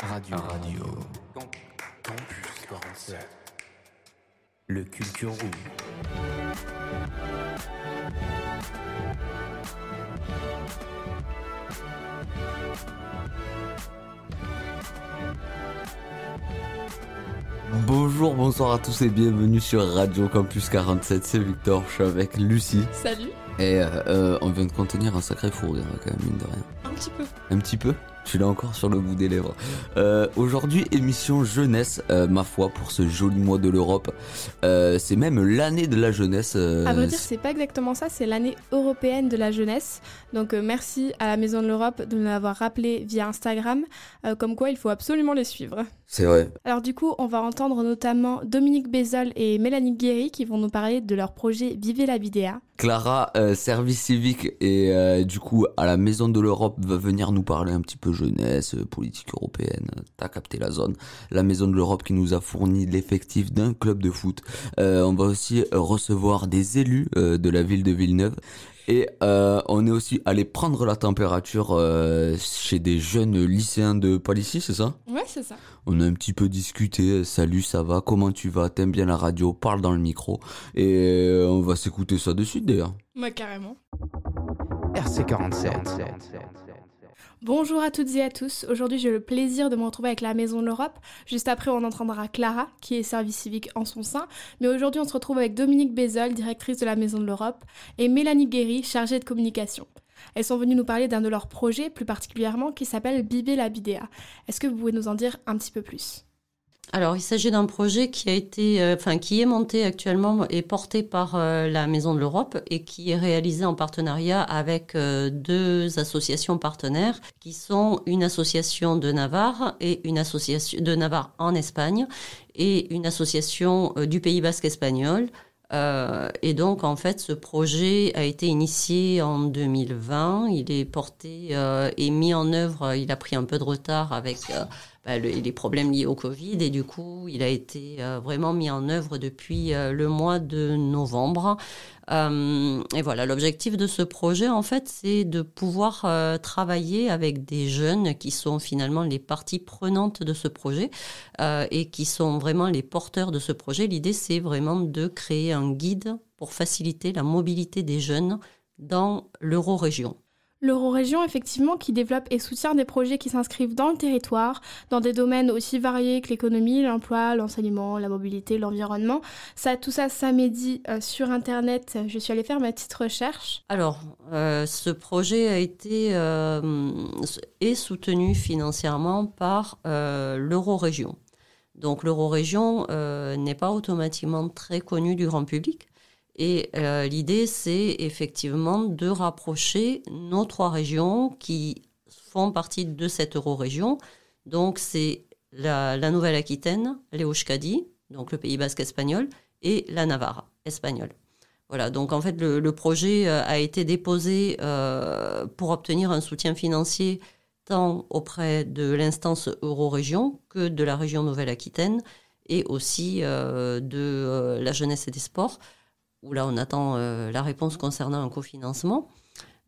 Radio. Radio. Campus 47. Le Culture Room. Bonjour, bonsoir à tous et bienvenue sur Radio Campus 47, c'est Victor, je suis avec Lucie Salut et euh, euh, on vient de contenir un sacré fou rire quand même, mine de rien. Un petit peu. Un petit peu? Je suis là encore sur le bout des lèvres. Euh, Aujourd'hui, émission jeunesse, euh, ma foi, pour ce joli mois de l'Europe. Euh, c'est même l'année de la jeunesse. À vrai dire, c'est pas exactement ça, c'est l'année européenne de la jeunesse. Donc merci à la Maison de l'Europe de nous l'avoir rappelé via Instagram, comme quoi il faut absolument les suivre. c'est vrai. Alors du coup, on va entendre notamment Dominique Bézol et Mélanie Guéry qui vont nous parler de leur projet Vivez la Vidéa. Clara, euh, service civique et euh, du coup à la Maison de l'Europe va venir nous parler un petit peu jeunesse, euh, politique européenne, t'as capté la zone. La Maison de l'Europe qui nous a fourni l'effectif d'un club de foot. Euh, on va aussi recevoir des élus de la ville de Villeneuve. Et euh, on est aussi allé prendre la température euh, chez des jeunes lycéens de Palissy, c'est ça? Ouais, c'est ça. on a un petit peu discuté, salut, ça va, comment tu vas, t'aimes bien la radio, parle dans le micro, et euh, on va s'écouter ça de suite d'ailleurs. Ouais, carrément. RC47. Bonjour à toutes et à tous. Aujourd'hui, j'ai le plaisir de me retrouver avec la Maison de l'Europe. Juste après, on entendra Clara, qui est service civique en son sein. Mais aujourd'hui, on se retrouve avec Dominique Bézol, directrice de la Maison de l'Europe, et Mélanie Guéry, chargée de communication. Elles sont venues nous parler d'un de leurs projets, plus particulièrement, qui s'appelle Bibé la Bidéa. Est-ce que vous pouvez nous en dire un petit peu plus? Alors, il s'agit d'un projet qui a été, euh, enfin, qui est monté actuellement et porté par euh, la Maison de l'Europe et qui est réalisé en partenariat avec euh, deux associations partenaires qui sont une association de Navarre et une association de Navarre en Espagne et une association du Pays Basque espagnol. Et donc, en fait, ce projet a été initié en 2020. Il est porté et mis en œuvre. Il a pris un peu de retard avec bah, le- les problèmes liés au Covid. Et du coup, il a été euh, vraiment mis en œuvre depuis euh, le mois de novembre. Euh, et voilà, l'objectif de ce projet, en fait, c'est de pouvoir travailler avec des jeunes qui sont finalement les parties prenantes de ce projet et qui sont vraiment les porteurs de ce projet. L'idée, c'est vraiment de créer un guide pour faciliter la mobilité des jeunes dans l'euro-région. L'Eurorégion, effectivement, qui développe et soutient des projets qui s'inscrivent dans le territoire, dans des domaines aussi variés que l'économie, l'emploi, l'enseignement, la mobilité, l'environnement. Ça, tout ça, ça m'est dit euh, sur Internet. Je suis allée faire ma petite recherche. Alors, euh, ce projet a été euh, est soutenu financièrement par l'Euro-région. Donc, l'Euro-région n'est pas automatiquement très connue du grand public. Et euh, l'idée, c'est effectivement de rapprocher nos trois régions qui font partie de cette euro-région. Donc, c'est la, Nouvelle-Aquitaine, les donc le Pays basque espagnol, et la Navarre espagnole. Voilà, donc en fait, le, projet euh, a été déposé euh, pour obtenir un soutien financier tant auprès de l'instance euro-région que de la région Nouvelle-Aquitaine et aussi de la jeunesse et des sports, où là on attend euh, la réponse concernant un cofinancement.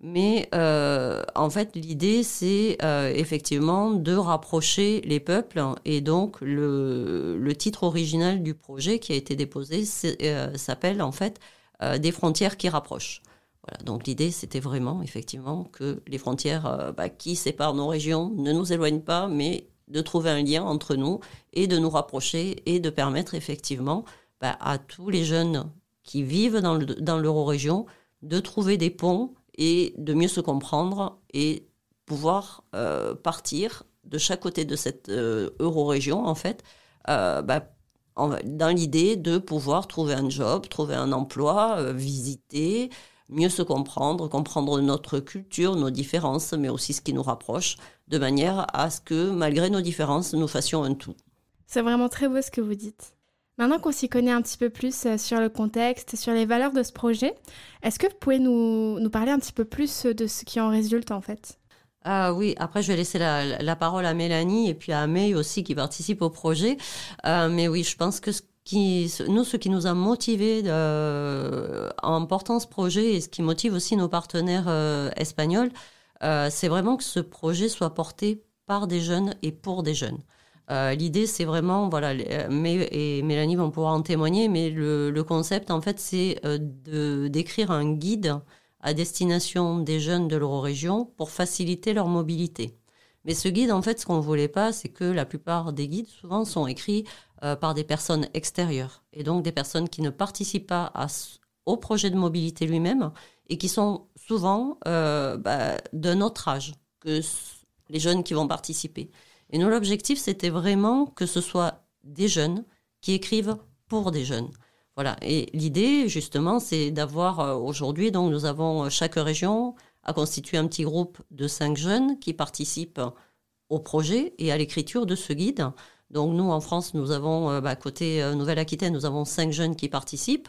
Mais euh, en fait, l'idée, c'est euh, effectivement de rapprocher les peuples. Et donc, le, titre original du projet qui a été déposé s'appelle en fait Des frontières qui rapprochent. Voilà, donc l'idée, c'était vraiment, effectivement, que les frontières bah, qui séparent nos régions ne nous éloignent pas, mais de trouver un lien entre nous et de nous rapprocher et de permettre, effectivement, bah, à tous les jeunes qui vivent dans, le, dans l'euro-région de trouver des ponts et de mieux se comprendre et pouvoir euh, partir de chaque côté de cette euh, euro-région, en fait, euh, bah, dans l'idée de pouvoir trouver un job, trouver un emploi, euh, visiter, mieux se comprendre, comprendre notre culture, nos différences, mais aussi ce qui nous rapproche, de manière à ce que, malgré nos différences, nous fassions un tout. C'est vraiment très beau ce que vous dites. Maintenant qu'on s'y connaît un petit peu plus euh, sur le contexte, sur les valeurs de ce projet, est-ce que vous pouvez nous, parler un petit peu plus de ce qui en résulte en fait? Ah oui, après je vais laisser la, parole à Mélanie et puis à May aussi qui participe au projet. Euh, mais oui, je pense que ce qui, nous, ce qui nous a motivés euh, en portant ce projet et ce qui motive aussi nos partenaires euh, espagnols, euh, c'est vraiment que ce projet soit porté par des jeunes et pour des jeunes. Euh, l'idée, c'est vraiment, voilà, mais, et Mélanie va pouvoir en témoigner, mais le, concept, en fait, c'est de d'écrire un guide à destination des jeunes de l'Eurorégion pour faciliter leur mobilité. Mais ce guide, en fait, ce qu'on ne voulait pas, c'est que la plupart des guides, souvent, sont écrits euh, par des personnes extérieures, et donc des personnes qui ne participent pas au projet de mobilité lui-même, et qui sont souvent euh, bah, d'un autre âge que les jeunes qui vont participer. Et nous, l'objectif, c'était vraiment que ce soit des jeunes qui écrivent pour des jeunes. Voilà. Et l'idée, justement, c'est d'avoir euh, aujourd'hui, donc nous avons chaque région a constitué un petit groupe de cinq jeunes qui participent au projet et à l'écriture de ce guide. Donc nous, en France, nous avons, euh, bah, côté euh, Nouvelle-Aquitaine, nous avons cinq jeunes qui participent.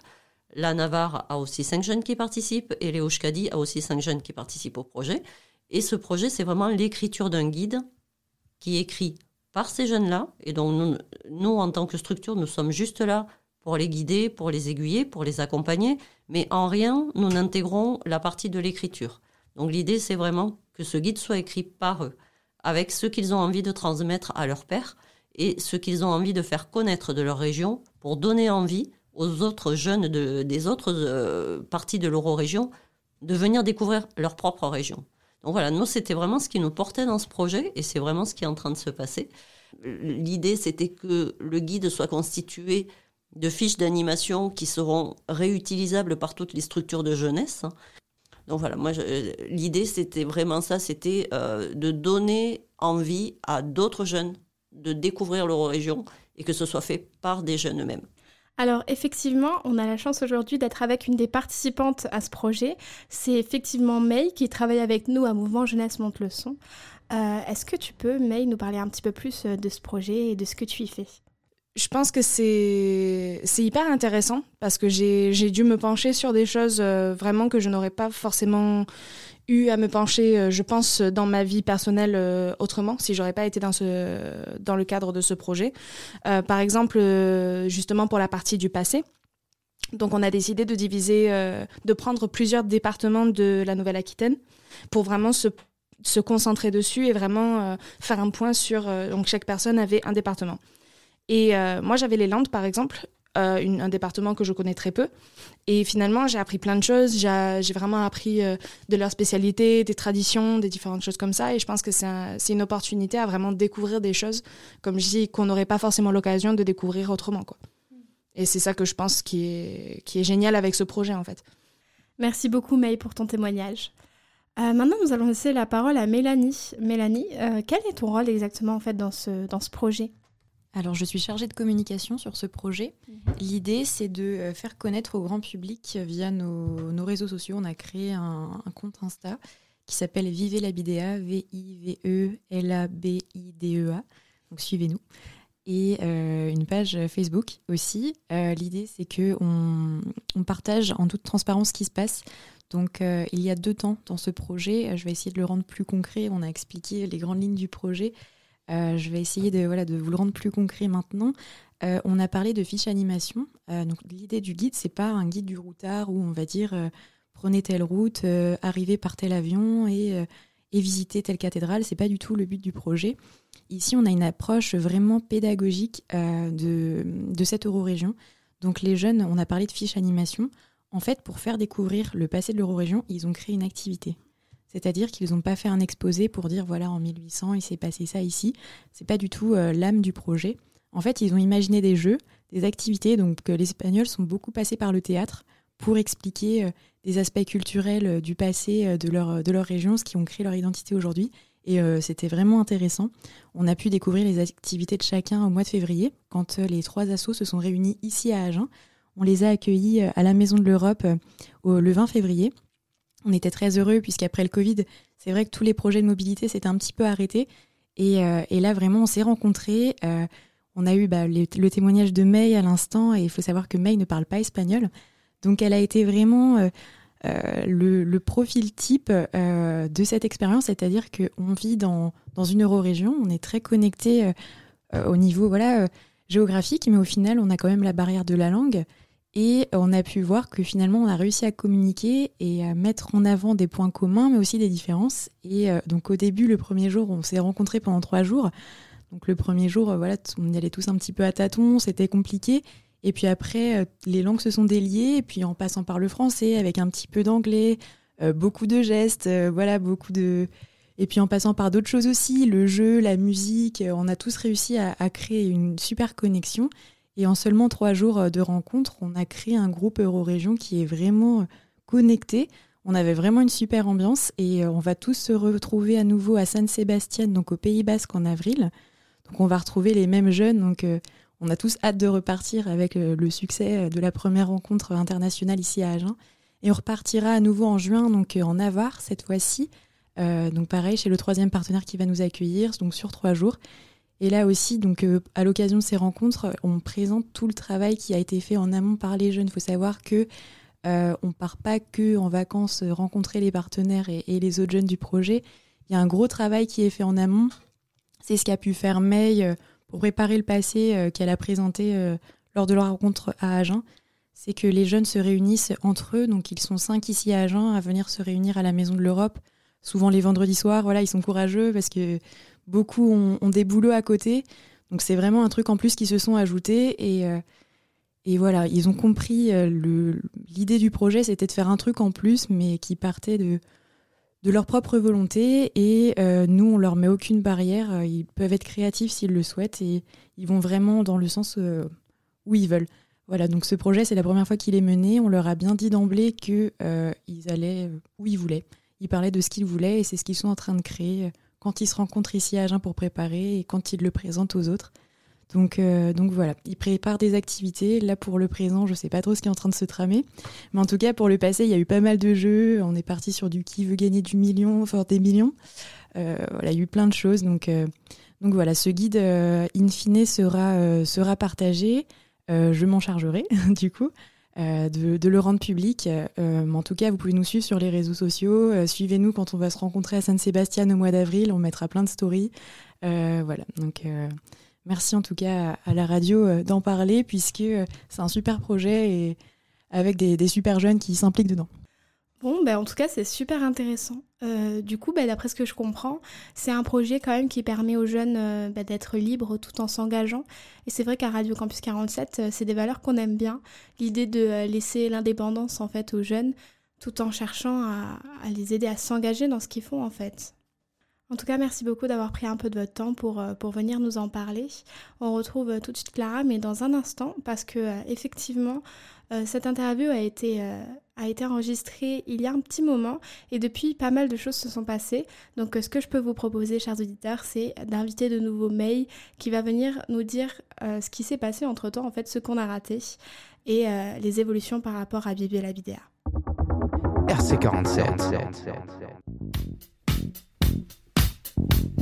La Navarre a aussi cinq jeunes qui participent et Léo Shkadi a aussi cinq jeunes qui participent au projet. Et ce projet, c'est vraiment l'écriture d'un guide qui est écrit par ces jeunes-là. Et donc nous, en tant que structure, nous sommes juste là pour les guider, pour les aiguiller, pour les accompagner. Mais en rien, nous n'intégrons la partie de l'écriture. Donc l'idée, c'est vraiment que ce guide soit écrit par eux, avec ce qu'ils ont envie de transmettre à leur père et ce qu'ils ont envie de faire connaître de leur région pour donner envie aux autres jeunes des autres euh, parties de l'euro-région de venir découvrir leur propre région. Donc voilà, nous, c'était vraiment ce qui nous portait dans ce projet et c'est vraiment ce qui est en train de se passer. L'idée, c'était que le guide soit constitué de fiches d'animation qui seront réutilisables par toutes les structures de jeunesse donc voilà, moi, l'idée, c'était vraiment ça, c'était euh, de donner envie à d'autres jeunes de découvrir l'Eurorégion et que ce soit fait par des jeunes eux-mêmes. Alors effectivement, on a la chance aujourd'hui d'être avec une des participantes à ce projet. C'est effectivement May qui travaille avec nous à Mouvement Jeunesse Monte le Son. Euh, est-ce que tu peux, May, nous parler un petit peu plus euh, de ce projet et de ce que tu y fais? Je pense que c'est hyper intéressant parce que j'ai dû me pencher sur des choses euh, vraiment que je n'aurais pas forcément eu à me pencher, euh, je pense, dans ma vie personnelle euh, autrement si j'aurais pas été dans, ce, dans le cadre de ce projet. par exemple, justement pour la partie du passé. Donc on a décidé de diviser, de prendre plusieurs départements de la Nouvelle-Aquitaine pour vraiment se se concentrer dessus et vraiment faire un point sur donc chaque personne avait un département. Et euh, moi, j'avais les Landes, par exemple, euh, un département que je connais très peu. Et finalement, j'ai appris plein de choses. J'ai vraiment appris euh, de leur spécialité, des traditions, des différentes choses comme ça. Et je pense que c'est une opportunité à vraiment découvrir des choses, comme je dis, qu'on n'aurait pas forcément l'occasion de découvrir autrement. Quoi. Et c'est ça que je pense qui est, génial avec ce projet, en fait. Merci beaucoup, May, pour ton témoignage. maintenant, nous allons laisser la parole à Mélanie. Mélanie, quel est ton rôle exactement en fait dans ce projet? Alors, je suis chargée de communication sur ce projet. Mhm. L'idée, c'est de euh, faire connaître au grand public via nos, réseaux sociaux. On a créé un, compte Insta qui s'appelle Vivez la BDA, V-I-V-E-L-A-B-I-D-E-A. Donc, suivez-nous. Et euh, une page Facebook aussi. Euh, l'idée, c'est que on, partage en toute transparence ce qui se passe. Donc, il y a deux temps dans ce projet. Je vais essayer de le rendre plus concret. On a expliqué les grandes lignes du projet. Euh, je vais essayer de, voilà, de vous le rendre plus concret maintenant. Euh, on a parlé de fiche animation. Euh, donc l'idée du guide, c'est pas un guide du routard où on va dire prenez telle route, arrivez par tel avion et, et visitez telle cathédrale. C'est pas du tout le but du projet. Ici, on a une approche vraiment pédagogique de, de cette eurorégion. Donc les jeunes, on a parlé de fiche animation. En fait, pour faire découvrir le passé de l'eurorégion, ils ont créé une activité. C'est-à-dire qu'ils n'ont pas fait un exposé pour dire voilà en 1800 il s'est passé ça ici. C'est pas du tout euh, l'âme du projet. En fait, ils ont imaginé des jeux, des activités. Donc les Espagnols sont beaucoup passés par le théâtre pour expliquer euh, des aspects culturels euh, du passé de leur de leur région, ce qui ont créé leur identité aujourd'hui. Et c'était vraiment intéressant. On a pu découvrir les activités de chacun au mois de février, quand les trois assos se sont réunis ici à Agen. On les a accueillis à la Maison de l'Europe le 20 février. On était très heureux puisqu'après le Covid, c'est vrai que tous les projets de mobilité s'étaient un petit peu arrêtés. Et, euh, là, vraiment, on s'est rencontrés. Euh, on a eu bah, le, témoignage de May à l'instant, et il faut savoir que May ne parle pas espagnol. Donc, elle a été vraiment euh, le, profil type de cette expérience, c'est-à-dire qu'on vit dans, dans une eurorégion, on est très connecté au niveau voilà, géographique, mais au final, on a quand même la barrière de la langue. Et on a pu voir que finalement, on a réussi à communiquer et à mettre en avant des points communs, mais aussi des différences. Et donc au début, le premier jour, on s'est rencontrés pendant trois jours. Donc le premier jour, voilà, on y allait tous un petit peu à tâtons, c'était compliqué. Et puis après, les langues se sont déliées, et puis en passant par le français, avec un petit peu d'anglais, beaucoup de gestes, voilà, beaucoup de, et puis en passant par d'autres choses aussi, le jeu, la musique, euh, on a tous réussi à, créer une super connexion. Et en seulement trois jours euh, de rencontre, on a créé un groupe Eurorégion qui est vraiment euh, connecté. On avait vraiment une super ambiance et on va tous se retrouver à nouveau à San Sébastien, donc au Pays Basque en avril. Donc on va retrouver les mêmes jeunes. Donc on a tous hâte de repartir avec le succès de la première rencontre internationale ici à Agen. Et on repartira à nouveau en juin, donc en Navarre cette fois-ci, euh, donc pareil, chez le troisième partenaire qui va nous accueillir, donc sur trois jours. Et là aussi, donc euh, à l'occasion de ces rencontres, on présente tout le travail qui a été fait en amont par les jeunes. Il faut savoir que euh, on part pas que en vacances rencontrer les partenaires et, les autres jeunes du projet. Il y a un gros travail qui est fait en amont. C'est ce qu'a pu faire May pour préparer le passé qu'elle a présenté lors de leur rencontre à Agen. C'est que les jeunes se réunissent entre eux, donc ils sont cinq ici à Agen à venir se réunir à la Maison de l'Europe souvent les vendredis soirs, voilà, ils sont courageux parce que beaucoup ont, des boulots à côté. Donc c'est vraiment un truc en plus qui se sont ajoutés et, euh, et voilà, ils ont compris euh, l'idée du projet, c'était de faire un truc en plus, mais qui partait de, de leur propre volonté et euh, nous on leur met aucune barrière, ils peuvent être créatifs s'ils le souhaitent et ils vont vraiment dans le sens où ils veulent. Voilà, donc ce projet c'est la première fois qu'il est mené, on leur a bien dit d'emblée qu'ils allaient où ils voulaient. Ils parlaient de ce qu'ils voulaient et c'est ce qu'ils sont en train de créer quand ils se rencontrent ici à Agen pour préparer et quand ils le présentent aux autres. Donc, euh, donc voilà, ils préparent des activités. Là, pour le présent, je ne sais pas trop ce qui est en train de se tramer. Mais en tout cas, pour le passé, il y a eu pas mal de jeux. On est parti sur du qui veut gagner du million, enfin des millions. Euh, il y a eu plein de choses. Donc, donc voilà, ce guide, in fine, sera, sera partagé. je m'en chargerai, du coup. Euh, de, le rendre public. Euh, en tout cas, vous pouvez nous suivre sur les réseaux sociaux. Euh, suivez-nous quand on va se rencontrer à San Sébastien au mois d'avril. On mettra plein de stories. voilà. Donc, merci en tout cas à, la radio d'en parler puisque c'est un super projet et avec des super jeunes qui s'impliquent dedans. Bon, ben, en tout cas, c'est super intéressant. Euh, du coup, ben, d'après ce que je comprends, c'est un projet quand même qui permet aux jeunes euh, ben, d'être libres tout en s'engageant. Et c'est vrai qu'à Radio Campus 47, euh, c'est des valeurs qu'on aime bien. L'idée de laisser l'indépendance en fait aux jeunes, tout en cherchant à, à les aider à s'engager dans ce qu'ils font en fait. En tout cas, merci beaucoup d'avoir pris un peu de votre temps pour, pour venir nous en parler. On retrouve tout de suite Clara, mais dans un instant, parce que effectivement, cette interview a été a été enregistré il y a un petit moment et depuis pas mal de choses se sont passées. Donc euh, ce que je peux vous proposer, chers auditeurs, c'est d'inviter de nouveau May qui va venir nous dire euh, ce qui s'est passé entre temps, en fait, ce qu'on a raté et euh, les évolutions par rapport à Bibi et la BDA. RC47. Thank you.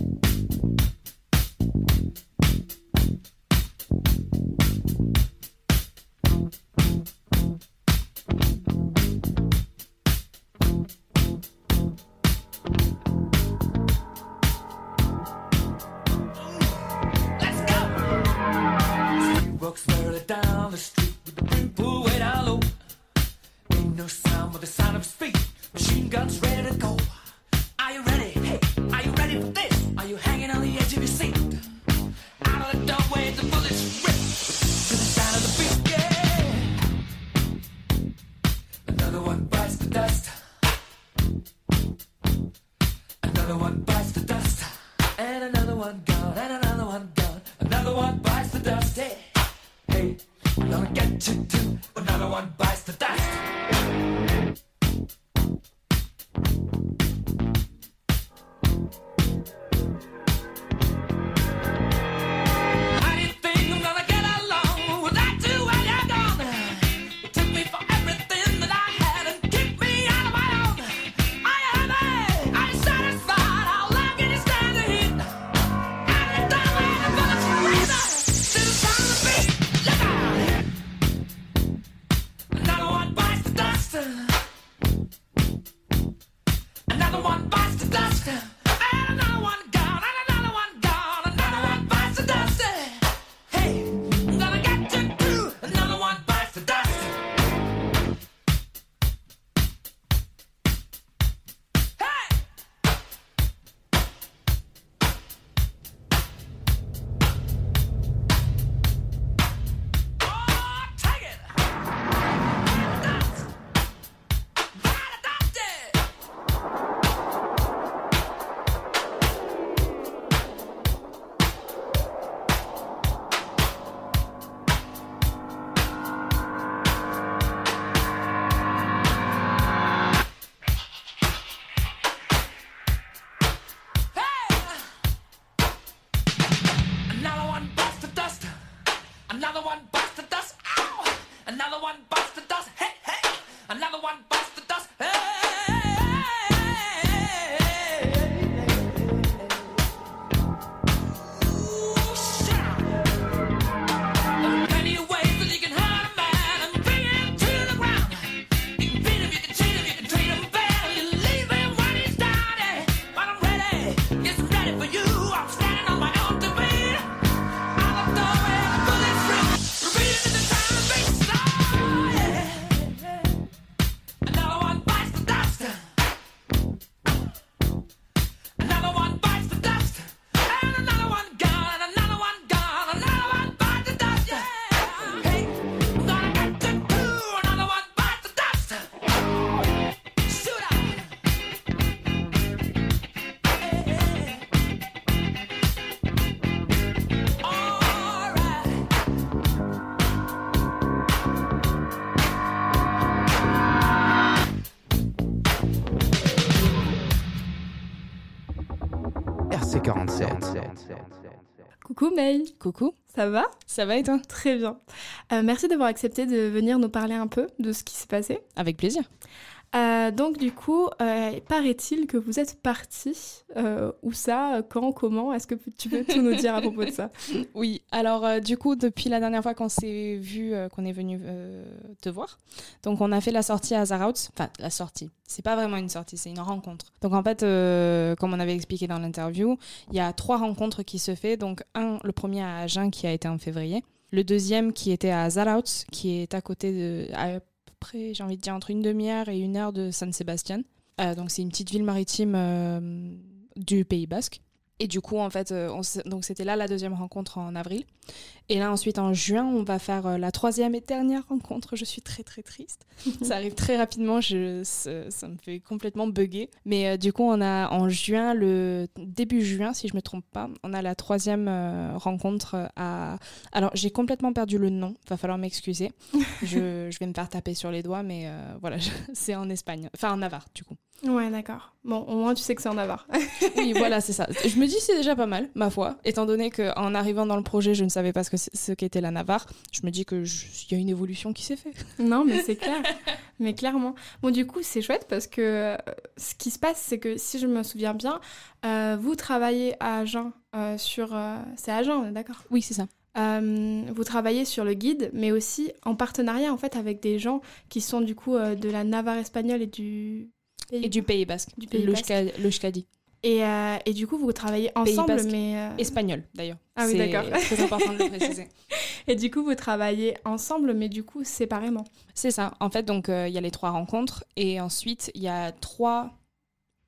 May, Coucou, ça va? Ça va et toi? Très bien. Euh, merci d'avoir accepté de venir nous parler un peu de ce qui s'est passé. Avec plaisir. Euh, donc du coup, euh, paraît-il que vous êtes parti. Euh, où ça Quand Comment? Est-ce que tu peux tout nous dire à propos de ça? Oui, alors du coup, depuis la dernière fois qu'on s'est vu, qu'on est venu te voir, donc on a fait la sortie à Zarauts. Enfin, la sortie. C'est pas vraiment une sortie, c'est une rencontre. Donc en fait, comme on avait expliqué dans l'interview, il y a trois rencontres qui se fait. Donc un, le premier à Agen qui a été en février. Le deuxième qui était à Zarauts, qui est à côté de, près, j'ai envie de dire entre une demi-heure et une heure de San Sebastian. Euh, donc c'est une petite ville maritime euh, du Pays Basque. Et du coup, en fait, euh, on donc c'était là la deuxième rencontre en avril. Et là, ensuite, en juin, on va faire euh, la troisième et dernière rencontre. Je suis très, très triste. ça arrive très rapidement. Je, ça, ça me fait complètement bugger. Mais euh, du coup, on a en juin, le début juin, si je me trompe pas, on a la troisième euh, rencontre à. Alors, j'ai complètement perdu le nom. Va falloir m'excuser. je, je vais me faire taper sur les doigts, mais euh, voilà, je- c'est en Espagne. Enfin, en Navarre, du coup. Ouais, d'accord. Bon, au moins tu sais que c'est en Navarre. Oui, voilà, c'est ça. Je me dis c'est déjà pas mal, ma foi, étant donné qu'en arrivant dans le projet, je ne savais pas ce que c'est- ce qu'était la Navarre. Je me dis que je- il y a une évolution qui s'est faite. non, mais c'est clair. mais clairement. Bon, du coup, c'est chouette parce que euh, ce qui se passe, c'est que si je me souviens bien, euh, vous travaillez à Agen euh, sur. c'est Agen, on est d'accord? Oui, c'est ça. Euh, vous travaillez sur le guide, mais aussi en partenariat en fait avec des gens qui sont du coup euh, de la Navarre espagnole et du Pays- Et du Pays Basque, Du Pays le Basque. Shka- le Shkadi. et, euh, et du coup vous travaillez ensemble, Basque. mais euh, Espagnol, d'ailleurs. Ah oui, C'est d'accord. très important de le préciser. et du coup vous travaillez ensemble, mais du coup séparément. C'est ça. En fait, donc, euh, il y a les trois rencontres. Et ensuite, il y a trois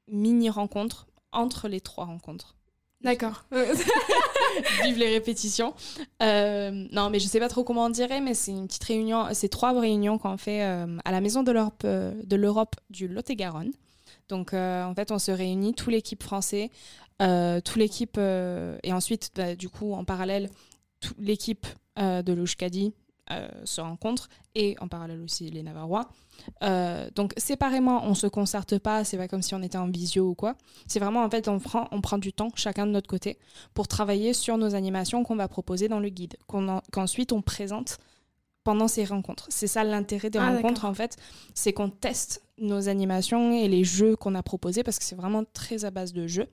mini-rencontres entre les trois rencontres. D'accord. Vive les répétitions. Euh, non, mais je sais pas trop comment on dirait, mais c'est une petite réunion, c'est trois réunions qu'on fait euh, à la Maison de l'Europe euh, du Lot-et-Garonne. Donc, en fait, on se réunit, toute l'équipe français, euh, toute l'équipe, et ensuite, bah, du coup, en parallèle, toute l'équipe de l'Oushkadi euh, se rencontre, et en parallèle aussi les Navarrois. Euh, donc, séparément, on se concerte pas, c'est pas comme si on était en visio ou quoi. C'est vraiment, en fait, on prend, on prend du temps, chacun de notre côté, pour travailler sur nos animations qu'on va proposer dans le guide, qu'ensuite on présente pendant ces rencontres. C'est ça l'intérêt des Ah, rencontres en fait, c'est qu'on teste nos animations et les jeux qu'on a proposés parce que c'est vraiment très à base de jeux.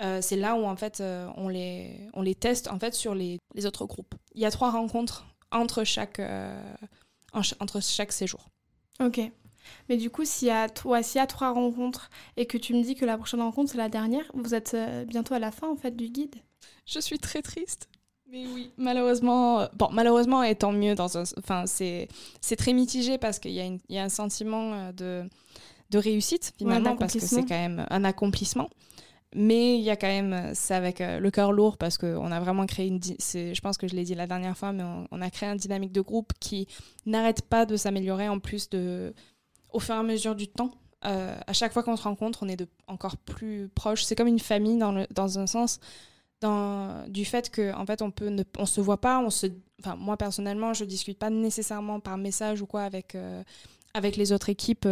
Euh, c'est là où en fait euh, on, les, on les teste en fait sur les, les autres groupes. Il y a trois rencontres entre chaque, euh, en entre chaque séjour. Ok. Mais du coup, s'il y, a toi, s'il y a trois rencontres et que tu me dis que la prochaine rencontre c'est la dernière, vous êtes euh, bientôt à la fin en fait du guide? Je suis très triste. Mais oui, malheureusement, euh, bon, malheureusement, et tant mieux dans un, enfin, c'est, c'est très mitigé parce qu'il y a, une- il y a un sentiment de, de réussite finalement parce que c'est quand même un accomplissement. Mais il y a quand même, euh, c'est avec euh, le cœur lourd parce qu'on a vraiment créé une, je pense que je l'ai dit la dernière fois, mais on, a créé une dynamique de groupe qui n'arrête pas de s'améliorer en plus de, au fur et à mesure du temps. Euh, à chaque fois qu'on se rencontre, on est encore plus proches. C'est comme une famille dans, dans un sens dans, du fait que en fait on ne, on se voit pas on se moi personnellement je discute pas nécessairement par message ou quoi avec avec les autres équipes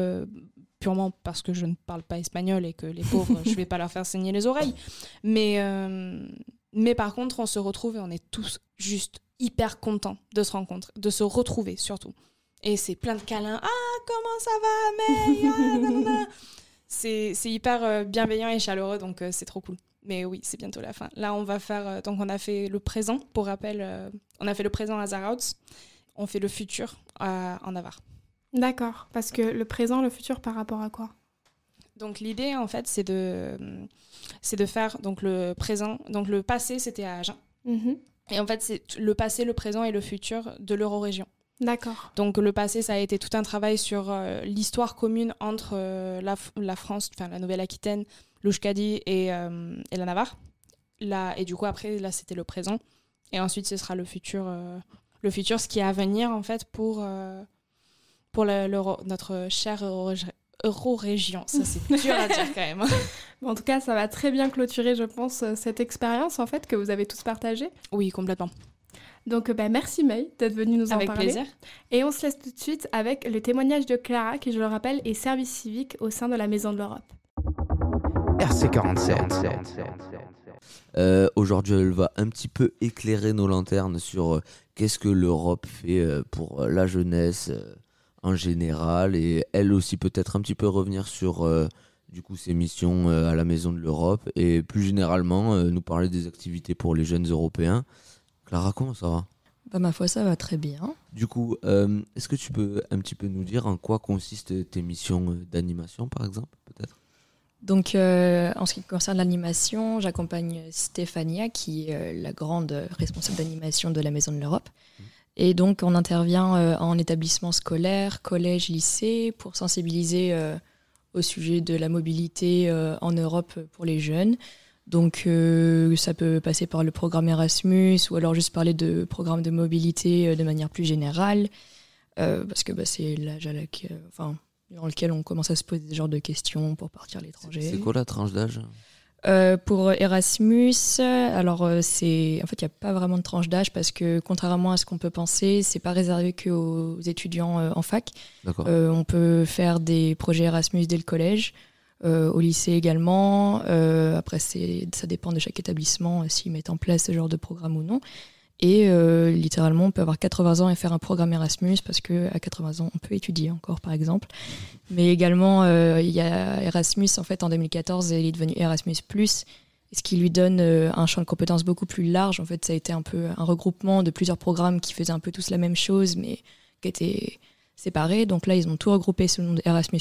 purement parce que je ne parle pas espagnol et que les pauvres je vais pas leur faire saigner les oreilles mais euh, mais par contre on se retrouve et on est tous juste hyper contents de se rencontrer, de se retrouver surtout. Et c'est plein de câlins. Ah, comment ça va, May? Ah. C'est c'est hyper euh, bienveillant et chaleureux, donc euh, c'est trop cool. Mais oui, c'est bientôt la fin. Là, on va faire. donc, on a fait le présent, pour rappel. on a fait le présent à Zarauts. On fait le futur à- en Navarre. D'accord. Parce que le présent, le futur, par rapport à quoi? Donc l'idée en fait c'est de c'est de faire donc le présent donc le passé c'était à Agen Mhm. et en fait c'est le passé le présent et le futur de l'Eurorégion. D'accord. Donc le passé ça a été tout un travail sur euh, l'histoire commune entre euh, la, France enfin la Nouvelle-Aquitaine, l'Ouskadi et, euh, et la Navarre. Là et du coup après là c'était le présent et ensuite ce sera le futur le futur ce qui est à venir en fait pour pour le- l'Euro- notre chère Euro- Eurorégion. Ça c'est dur à dire quand même. En tout cas, ça va très bien clôturer, je pense, euh, cette expérience en fait que vous avez tous partagée. Oui, complètement. Donc, euh, bah, merci May d'être venue nous en Avec parler. plaisir. Et on se laisse tout de suite avec le témoignage de Clara, qui, je le rappelle, est service civique au sein de la Maison de l'Europe. RC47. Euh, Aujourd'hui, elle va un petit peu éclairer nos lanternes sur euh, qu'est-ce que l'Europe fait euh, pour euh, la jeunesse euh, en général et elle aussi peut-être un petit peu revenir sur euh, du coup ses missions euh, à la Maison de l'Europe et plus généralement euh, nous parler des activités pour les jeunes européens. Clara, comment ça va? Bah, ma foi, ça va très bien. Du coup, est-ce que tu peux un petit peu nous dire en quoi consistent tes missions d'animation par exemple peut-être? Donc, euh, en ce qui concerne l'animation, j'accompagne Stéphania, qui est euh, la grande responsable d'animation de la Maison de l'Europe. Et donc, on intervient euh, en établissement scolaire, collège, lycée, pour sensibiliser euh, au sujet de la mobilité euh, en Europe pour les jeunes. Donc, ça peut passer par le programme Erasmus ou alors juste parler de programmes de mobilité de manière plus générale, parce que bah, c'est l'âge à laquelle, enfin, dans lequel on commence à se poser ce genre de questions pour partir à l'étranger. C'est quoi la tranche d'âge? Euh, pour Erasmus, alors euh, c'est en fait il n'y a pas vraiment de tranche d'âge parce que contrairement à ce qu'on peut penser, c'est pas réservé qu'aux étudiants euh, en fac. Euh, on peut faire des projets Erasmus dès le collège, au lycée également. Après c'est ça dépend de chaque établissement s'ils mettent en place ce genre de programme ou non. Et euh, littéralement, on peut avoir 80 ans et faire un programme Erasmus parce que à 80 ans, on peut étudier encore, par exemple. Mais également, euh, il y a Erasmus, en fait, en 2014, il est devenu Erasmus+, ce qui lui donne euh, un champ de compétences beaucoup plus large. En fait, ça a été un peu un regroupement de plusieurs programmes qui faisaient un peu tous la même chose, mais qui étaient séparés. Donc là, ils ont tout regroupé sous le nom d'Erasmus+.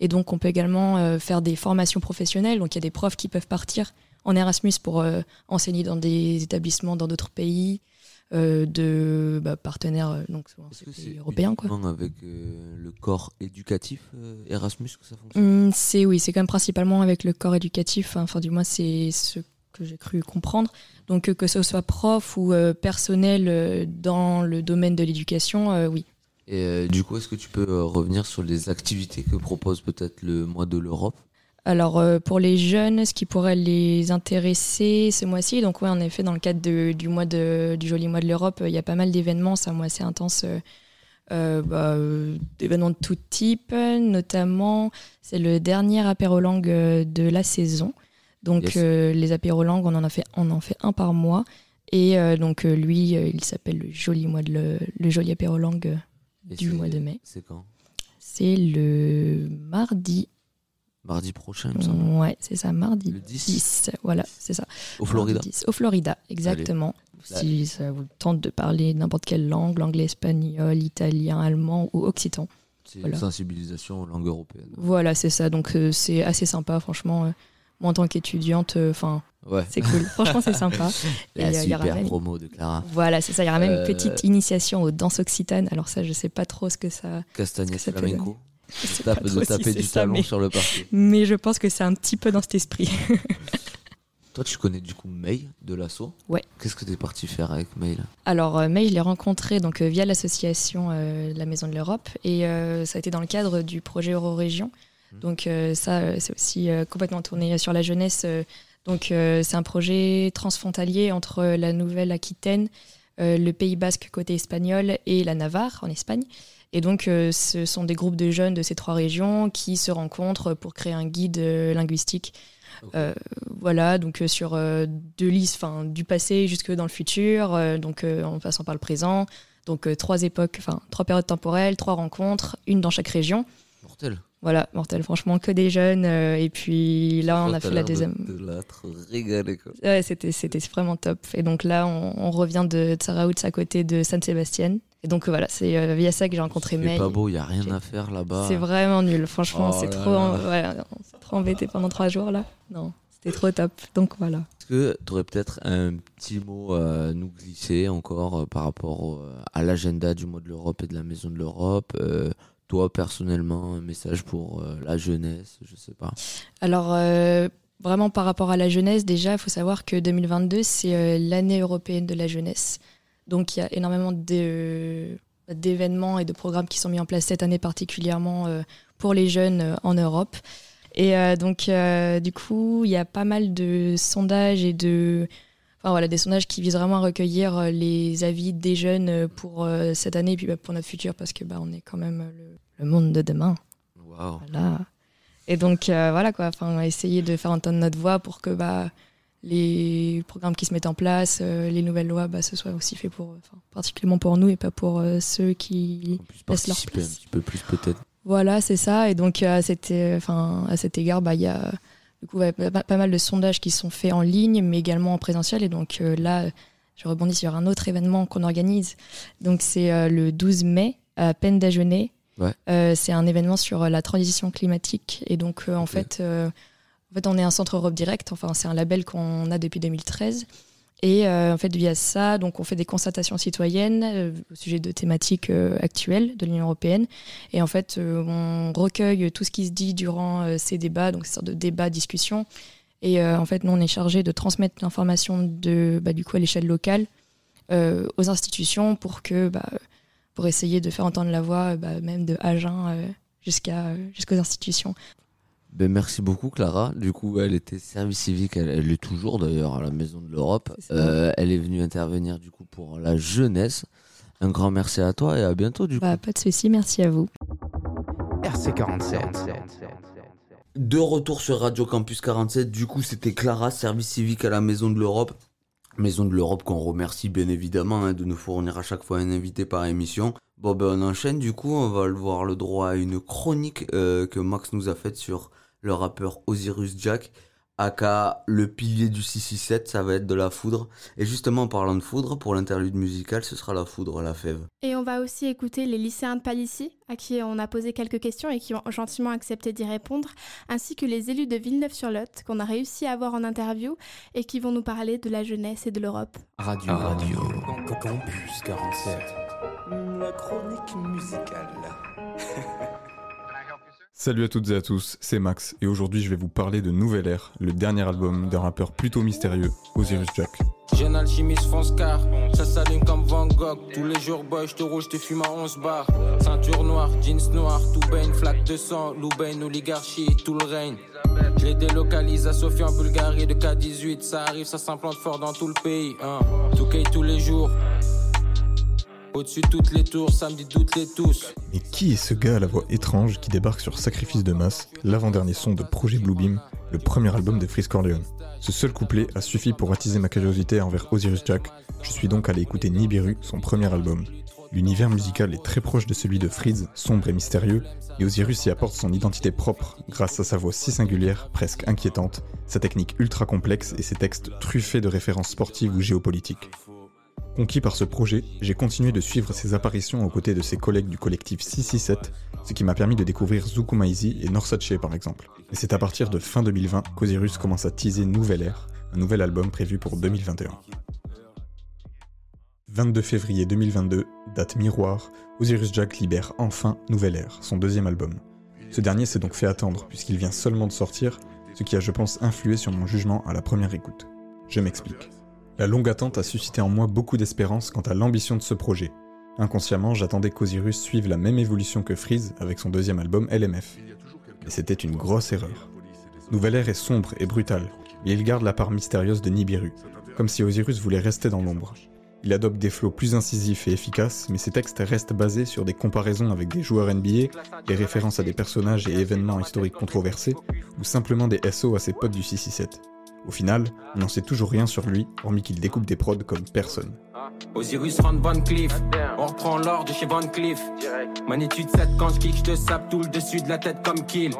Et donc, on peut également euh, faire des formations professionnelles. Donc, il y a des profs qui peuvent partir en Erasmus pour euh, enseigner dans des établissements dans d'autres pays, euh, de bah, partenaires, euh, donc c'est que pays européens. Quoi. avec le corps éducatif Erasmus que ça fonctionne? Hum, c'est oui, c'est quand même principalement avec le corps éducatif. hein. Enfin, du moins, c'est ce que j'ai cru comprendre. Donc, que ce soit prof ou personnel dans le domaine de l'éducation, oui. Et euh, du coup, est-ce que tu peux euh, revenir sur les activités que propose peut-être le mois de l'Europe? Alors, euh, pour les jeunes, ce qui pourrait les intéresser ce mois-ci, donc oui, en effet, dans le cadre de- du mois de, du joli mois de l'Europe, euh, il y a pas mal d'événements. C'est un mois assez intense. euh, euh, bah, d'événements de tout type, notamment c'est le dernier apérolangue euh, de la saison. Donc Yes. les apérolangues, on en a fait, on en fait un par mois. Et donc lui, il s'appelle le joli mois de le, le joli apérolangue euh, Et du mois de mai. C'est quand? C'est le mardi. Mardi prochain, il me semble. Ouais, c'est ça, mardi Le 10. 10. Voilà, c'est ça. Au Florida. Mardi 10. Au Florida, exactement. Si ça vous tente de parler n'importe quelle langue, l'anglais, espagnol, italien, allemand ou occitan. C'est Voilà. une sensibilisation aux langues européennes. Voilà, c'est ça. Donc euh, c'est assez sympa, franchement. euh, moi, en tant qu'étudiante, enfin, Ouais. c'est cool. franchement, c'est sympa. Et, La euh, y super même- promo de Clara. Voilà, c'est ça. Il y aura même Euh, une petite initiation aux danses occitanes. Alors ça, je sais pas trop ce que ça. Peut flamenco. De tape- de taper du ça, talon mais... sur le parquet. mais je pense que c'est un petit peu dans cet esprit. Toi, tu connais du coup May de l'assaut Ouais. Qu'est-ce que tu es parti faire avec May là? Alors, euh, May, je l'ai rencontré donc, euh, via l'association euh, La Maison de l'Europe et ça a été dans le cadre du projet Eurorégion. Mhm. Donc, ça, c'est aussi complètement tourné sur la jeunesse. donc, c'est un projet transfrontalier entre la Nouvelle-Aquitaine, le Pays Basque côté espagnol et la Navarre en Espagne. Et donc, euh, ce sont des groupes de jeunes de ces trois régions qui se rencontrent pour créer un guide euh, linguistique Euh, voilà, donc sur deux listes, enfin du passé jusque dans le futur, donc en passant par le présent. Donc trois époques, enfin trois périodes temporelles, trois rencontres, une dans chaque région. Mortel. Voilà, mortel, franchement, que des jeunes. euh, et puis là, on a fait la de- deuxième. de l'être régalé, quoi. Ouais, c'était, c'était vraiment top. Et donc là, on, on revient de Tsaraout à côté de San Sébastien. Et donc voilà, c'est euh, via ça que j'ai rencontré C'est May. pas beau, il y a rien à faire là-bas. C'est vraiment nul, franchement, Oh c'est trop, ouais, on s'est trop embêté pendant trois jours là. Non, c'était trop top. Donc voilà. Est-ce que tu aurais peut-être un petit mot à nous glisser encore euh, par rapport à l'agenda du mois de l'Europe et de la Maison de l'Europe Toi, personnellement, un message pour euh, la jeunesse, je sais pas. Alors, euh, vraiment par rapport à la jeunesse, déjà, il faut savoir que 2022, c'est euh, l'année européenne de la jeunesse. Donc, il y a énormément d'événements et de programmes qui sont mis en place cette année particulièrement pour les jeunes en Europe. Et donc, du coup, il y a pas mal de sondages et de... Enfin, voilà, des sondages qui visent vraiment à recueillir euh, les avis des jeunes euh, pour euh, cette année et puis bah, pour notre futur parce que bah, on est quand même le, le monde de demain. Voilà. Et donc, euh, voilà quoi, enfin, essayer de faire entendre notre voix pour que bah, les programmes qui se mettent en place, euh, les nouvelles lois, bah, ce soit aussi fait pour, enfin, particulièrement pour nous et pas pour ceux qui. On puisse Laisse leur participer un place. petit peu plus peut-être. Voilà, c'est ça. Et donc, à cet, enfin, à cet égard, bah, il y a du coup, ouais, pas, pas mal de sondages qui sont faits en ligne, mais également en présentiel. Et donc euh, là, je rebondis sur un autre événement qu'on organise. Donc, c'est euh, le 12 mai à Peine. Ouais. Euh, c'est un événement sur euh, la transition climatique. Et donc, en, fait, en fait, on est un centre Europe Direct. Enfin, c'est un label qu'on a depuis 2013. Et euh, en fait, via ça, donc on fait des constatations citoyennes euh, au sujet de thématiques euh, actuelles de l'Union européenne. Et en fait, on recueille tout ce qui se dit durant ces débats, donc ces sortes de débats, discussions. Et en fait, nous, on est chargé de transmettre l'information de, bah, du coup, à l'échelle locale aux institutions pour que, bah, pour essayer de faire entendre la voix, bah, même de Agen jusqu'à jusqu'aux institutions. Ben, merci beaucoup Clara. Du coup, elle était service civique, elle, elle est toujours d'ailleurs à la Maison de l'Europe. Euh, elle est venue intervenir du coup pour la jeunesse. Un grand merci à toi et à bientôt du coup. Bah, pas de souci, merci à vous. RC47. De retour sur Radio Campus 47, du coup c'était Clara, service civique à la Maison de l'Europe. Maison de l'Europe qu'on remercie bien évidemment hein, de nous fournir à chaque fois un invité par émission. Bon ben on enchaîne du coup, on va le voir le droit à une chronique euh, que Max nous a faite sur le rappeur Osiris Jack, aka le pilier du 667, ça va être de la foudre. Et justement en parlant de foudre, pour l'interlude musical, ce sera la foudre, la fève. Et on va aussi écouter les lycéens de Palissy, à qui on a posé quelques questions et qui ont gentiment accepté d'y répondre, ainsi que les élus de Villeneuve-sur-Lot, qu'on a réussi à avoir en interview et qui vont nous parler de la jeunesse et de l'Europe. Radio. Radio. Campus 47. La chronique musicale. Salut à toutes et à tous, c'est Max et aujourd'hui je vais vous parler de Nouvelle Ère, le dernier album d'un rappeur plutôt mystérieux, Osiris Jack. Jeune alchimiste fonce car ça s'allume comme Van Gogh. Tous les jours, boy, je te rouge, te fume à 11 bars. Ceinture noire, jeans noirs, tout baigne, flaque de sang, Loubain, oligarchie, tout le règne. Je les délocalise à Sofia en Bulgarie de K18. Ça arrive, ça s'implante fort dans tout le pays. Hein. Tout tous les jours. Au-dessus de toutes les tours, samedi toutes les tous. Mais qui est ce gars à la voix étrange qui débarque sur Sacrifice de masse, l'avant-dernier son de Projet Bluebeam, le premier album de Freeze Corleone Ce seul couplet a suffi pour attiser ma curiosité envers Osiris Jack, je suis donc allé écouter Nibiru, son premier album. L'univers musical est très proche de celui de Freeze, sombre et mystérieux, et Osiris y apporte son identité propre grâce à sa voix si singulière, presque inquiétante, sa technique ultra complexe et ses textes truffés de références sportives ou géopolitiques. Conquis par ce projet, j'ai continué de suivre ses apparitions aux côtés de ses collègues du collectif 667, ce qui m'a permis de découvrir Zukumaizi et Norsace par exemple. Et c'est à partir de fin 2020 qu'Osiris commence à teaser Nouvelle Ère, un nouvel album prévu pour 2021. 22 février 2022, date miroir, Osiris Jack libère enfin Nouvelle Ère, son deuxième album. Ce dernier s'est donc fait attendre puisqu'il vient seulement de sortir, ce qui a je pense influé sur mon jugement à la première écoute. Je m'explique. La longue attente a suscité en moi beaucoup d'espérance quant à l'ambition de ce projet. Inconsciemment, j'attendais qu'Osiris suive la même évolution que Freeze avec son deuxième album LMF. Et c'était une grosse erreur. Nouvelle Ère est sombre et brutale, mais il garde la part mystérieuse de Nibiru, comme si Osiris voulait rester dans l'ombre. Il adopte des flots plus incisifs et efficaces, mais ses textes restent basés sur des comparaisons avec des joueurs NBA, des références à des personnages et événements historiques controversés, ou simplement des SO à ses potes du 667. Au final, on n'en sait toujours rien sur lui, hormis qu'il découpe des prods comme personne. Osiris Van Van Cleef, on reprend l'or de chez Van Cleef. Magnitude 7 quand je kick, je te sape tout le dessus de la tête comme kill.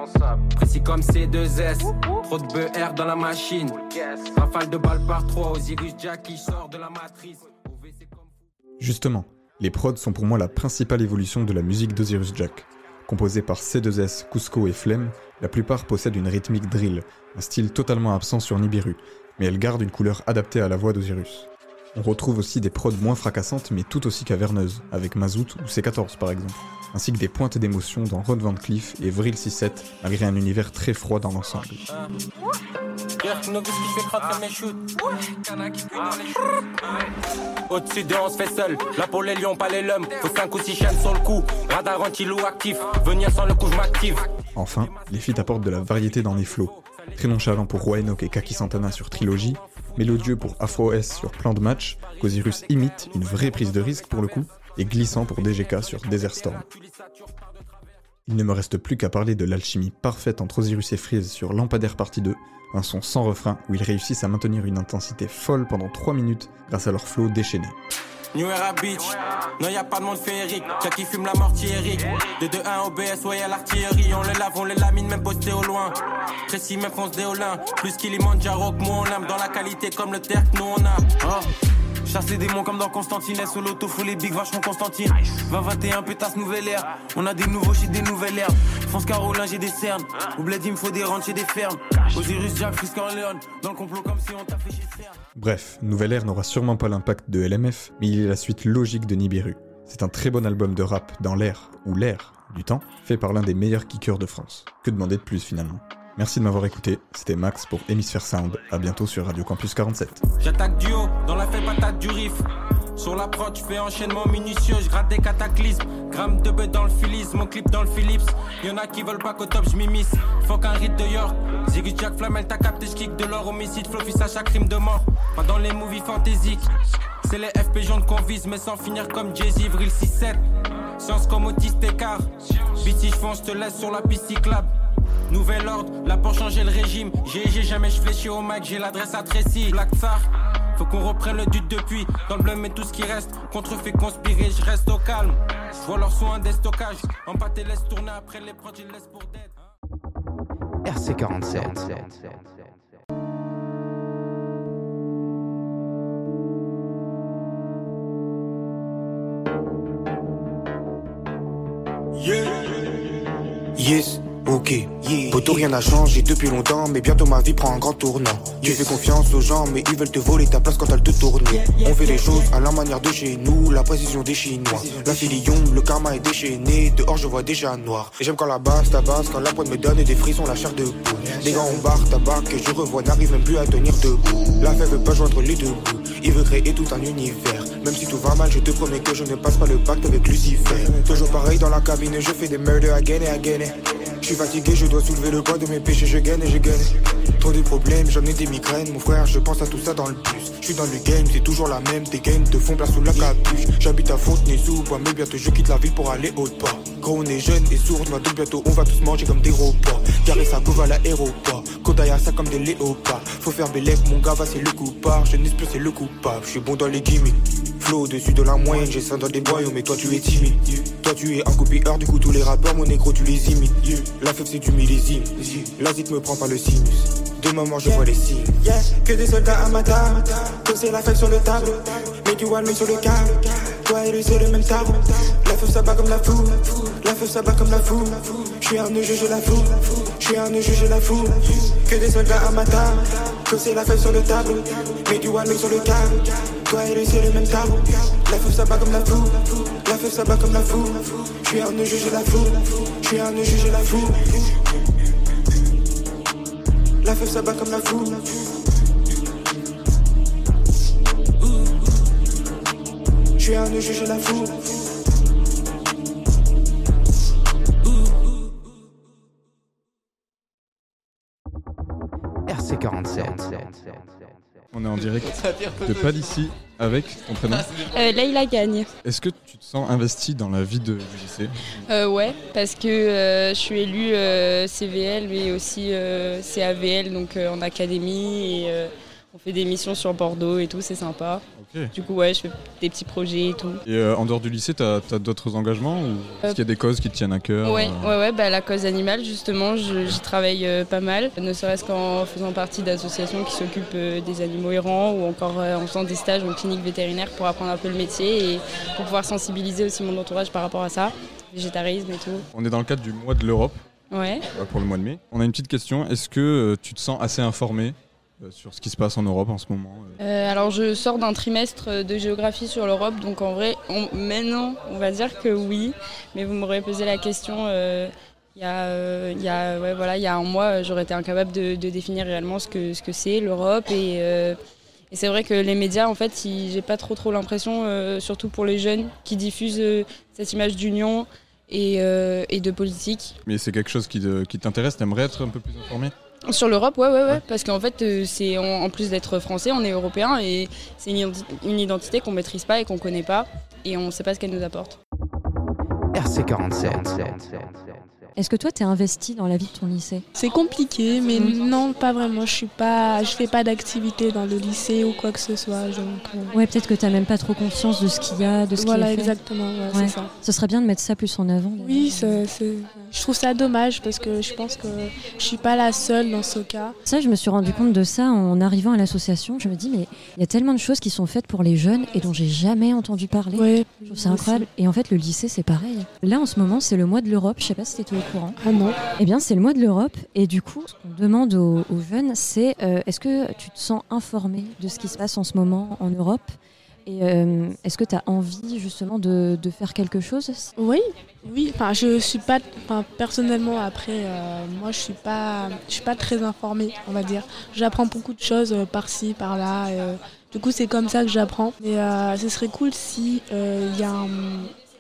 Précis comme C2S, trop de BR dans la machine. Rafale de balles par 3, Osiris Jack qui sort de la matrice. OVC comme Justement, les prods sont pour moi la principale évolution de la musique d'Osiris Jack. Composés par C2S, Cusco et Flemme, la plupart possèdent une rythmique drill, un style totalement absent sur Nibiru, mais elles gardent une couleur adaptée à la voix d'Osiris. On retrouve aussi des prods moins fracassantes mais tout aussi caverneuses, avec Mazout ou C14 par exemple, ainsi que des pointes d'émotion dans Rod Van Cleef et Vril 67, malgré un univers très froid dans l'ensemble. Pierre Novice qui fait craquer mes shoots. Au-dessus d'eux, on se fait seul. Là pour les lions, pas les lums. Faut 5 ou 6 chaînes sur le coup. Radar anti-loup actif. Venir sans le coup, je m'active. Enfin, les feats apportent de la variété dans les flows. Très nonchalant pour Roy Enoch et Kaki Santana sur Trilogy, mélodieux pour Afro S sur Plan de Match, qu'Osiris imite, une vraie prise de risque pour le coup, et glissant pour DGK sur Desert Storm. Il ne me reste plus qu'à parler de l'alchimie parfaite entre Osiris et Freeze sur Lampadaire Partie 2, un son sans refrain où ils réussissent à maintenir une intensité folle pendant 3 minutes grâce à leur flow déchaîné. New Era Beach, non y a pas de monde féerique, Jack qui fume la mortiérie. De 2-1 OBS, ouais y'a l'artillerie, on les lave, on les lamine, même posté au loin. Précis, même fonce déolin, plus Kilimanjaro que moi on dans la qualité comme le terre que nous on a. Ah. Chasse les démons comme dans Constantine, sous l'auto, faut les big vachement Constantine. 20-21, pétasse nouvelle ère. On a des nouveaux shit, des nouvelles herbes. France Carolin, j'ai des cernes. Au bled, il me faut des ranchs et des fermes. Osiris Jack, Frisk Léon. Dans le complot comme si on t'a fait chez CERN. Bref, Nouvelle Ère n'aura sûrement pas l'impact de LMF, mais il est la suite logique de Nibiru. C'est un très bon album de rap dans l'air, ou l'air, du temps, fait par l'un des meilleurs kickers de France. Que demander de plus finalement? Merci de m'avoir écouté, c'était Max pour Hémisphère Sound, à bientôt sur Radio Campus 47. J'attaque du haut, dans la fait patate du riff. Sur la prod, je fais enchaînement minutieux, je gratte des cataclysmes. Gramme de bœuf dans le filis, mon clip dans le Philips. Y'en a qui veulent pas qu'au top, je. Faut qu'un rite de York. Ziggy Jack Flamel, t'as capté, je kick de l'or homicide, floffice à chaque crime de mort. Pas dans les movies fantaisiques. C'est les FP jaunes qu'on vise, mais sans finir comme Jay-Z, Vril 6-7. Science comme autiste écart. Bitch, je fonce, je te laisse sur la piste cyclable. Nouvel ordre, là pour changer le régime. J'ai j'ai jamais je fléchis au Mac, j'ai l'adresse à Tracy. Black Tsar, faut qu'on reprenne le duc depuis. Dans le bleu, mais tout ce qui reste, contrefait conspirer, je reste au calme. Je vois leurs soins des stockages. En pâté, laisse tourner après les prods, ils laissent pour dead. RC47. Yes, ok. Poto, rien n'a changé depuis longtemps, mais bientôt ma vie prend un grand tournant. Tu fais confiance aux gens, mais ils veulent te voler ta place quand elle te tourne. On fait les choses à la manière de chez nous, la précision des Chinois. La filion, le karma est déchaîné, dehors je vois déjà noir. Et j'aime quand la basse tabasse, quand la pointe me donne des frissons, la chair de poule. Les gars, on barre tabac, que je revois, n'arrive même plus à tenir debout. La fête veut pas joindre les deux bouts, il veut créer tout un univers. Même si tout va mal, je te promets que je ne passe pas le pacte avec Lucifer. Toujours pareil dans la cabine, je fais des murders again et again. Je suis fatigué, je dois soulever le poids de mes péchés, je gagne et je gagne. Trop de problèmes, j'en ai des migraines, mon frère, je pense à tout ça dans le bus. Je suis dans le game, c'est toujours la même, tes gains te font place sous la capuche. J'habite à Fontenay-sous-Bois, mais bientôt je quitte la ville pour aller au pas. Gros, on est jeune et sourd, donc bientôt on va tous manger comme des repas. Carré sa couve à l'aéroport, Kodaya ça comme des léopards. Faut faire bellec, mon gars, va c'est le coupard. Je n'espère c'est le coupable, je suis bon dans les gimmicks. Flow au-dessus de la moyenne, j'ai ça dans des boyaux, mais toi tu es timide. Toi tu es un copieur, du coup tous les rappeurs, mon négro tu les imites. La fève c'est du millésime, la zik me prend par le sinus. De moment je vois les signes. Que des soldats à ma table. Poser la fête sur le tableau. Mets du one, mais sur le câble. Toi et lui, c'est le même tableau. La feu ça bat comme la foule. La feu ça bat comme la foule. J'suis un nœud, je la foule. J'suis un nœud, je la foule. Que des soldats à ma table. Poser la fête sur le tableau. Mets du one, mais sur le câble. Toi et lui, c'est le même tableau. La feu ça bat comme la foule. La feu ça bat comme la foule. J'suis un nœud, je la foule. J'suis un nœud, je la foule. La fève ça bat comme la foule. Je suis un nœud, je la foule. RC47. On est en direct de pas d'ici avec ton prénom. Euh, Leïla Gagne. Est-ce que tu te sens investi dans la vie de, lycée Euh, ouais, parce que euh, je suis élue euh, CVL, mais aussi euh, CAVL, donc euh, en académie. Et euh, fait des missions sur Bordeaux et tout, c'est sympa. Du coup, ouais, je fais des petits projets et tout. Et euh, en dehors du lycée, tu as, d'autres engagements ou est-ce qu'il y a des causes qui te tiennent à cœur Ouais, euh, ouais, ouais, bah, la cause animale, justement, j'y travaille euh, pas mal, ne serait-ce qu'en faisant partie d'associations qui s'occupent euh, des animaux errants ou encore euh, en faisant des stages en clinique vétérinaire pour apprendre un peu le métier et pour pouvoir sensibiliser aussi mon entourage par rapport à ça, végétarisme et tout. On est dans le cadre du mois de l'Europe Ouais. euh, pour le mois de mai. On a une petite question. Est-ce que euh, tu te sens assez informé euh, sur ce qui se passe en Europe en ce moment euh. Euh, alors je sors d'un trimestre de géographie sur l'Europe, donc en vrai, on- maintenant on va dire que oui, mais vous m'aurez posé la question euh, il y a, euh, il y a, ouais, voilà, il y a un mois, euh, j'aurais été incapable de, de définir réellement ce que ce que c'est l'Europe et, euh, et c'est vrai que les médias, en fait, j'ai pas trop trop l'impression, euh, surtout pour les jeunes, qui diffusent euh, cette image d'union et, euh, et de politique. Mais c'est quelque chose qui, qui t'intéresse? T'aimerais être un peu plus informé? Sur l'Europe, ouais, ouais, ouais, parce qu'en fait, euh, c'est en, en plus d'être français, on est européen et c'est une, identi- une identité qu'on maîtrise pas et qu'on connaît pas et on sait pas ce qu'elle nous apporte. RC47. Est-ce que toi, tu es investi dans la vie de ton lycée? C'est compliqué, mais non, pas vraiment. Je suis pas, je fais pas d'activité dans le lycée ou quoi que ce soit. Donc, euh, Ouais, peut-être que tu même pas trop conscience de ce qu'il y a, de ce Voilà, qui est fait. exactement, ouais, c'est ça. Ce serait bien de mettre ça plus en avant. Oui, c'est- je trouve ça dommage parce que je pense que je suis pas la seule dans ce cas. Ça, je me suis rendu compte de ça en arrivant à l'association. Je me dis, mais il y a tellement de choses qui sont faites pour les jeunes et dont j'ai jamais entendu parler. Ouais, je trouve ça incroyable. Et en fait, le lycée, c'est pareil. Là, en ce moment, c'est le mois de l'Europe. Je sais pas si tu étais au courant. Ah non. Eh bien, c'est le mois de l'Europe. Et du coup, ce qu'on demande aux, aux jeunes, c'est euh, est-ce que tu te sens informé de ce qui se passe en ce moment en Europe? Et euh, est-ce que tu as envie justement de, faire quelque chose? Oui, oui. Enfin, je suis pas, enfin, personnellement après, euh, moi je suis pas, je suis pas très informée, on va dire. J'apprends beaucoup de choses euh, par-ci, par-là. du coup, c'est comme ça que j'apprends. Euh, ce serait cool si il y a un-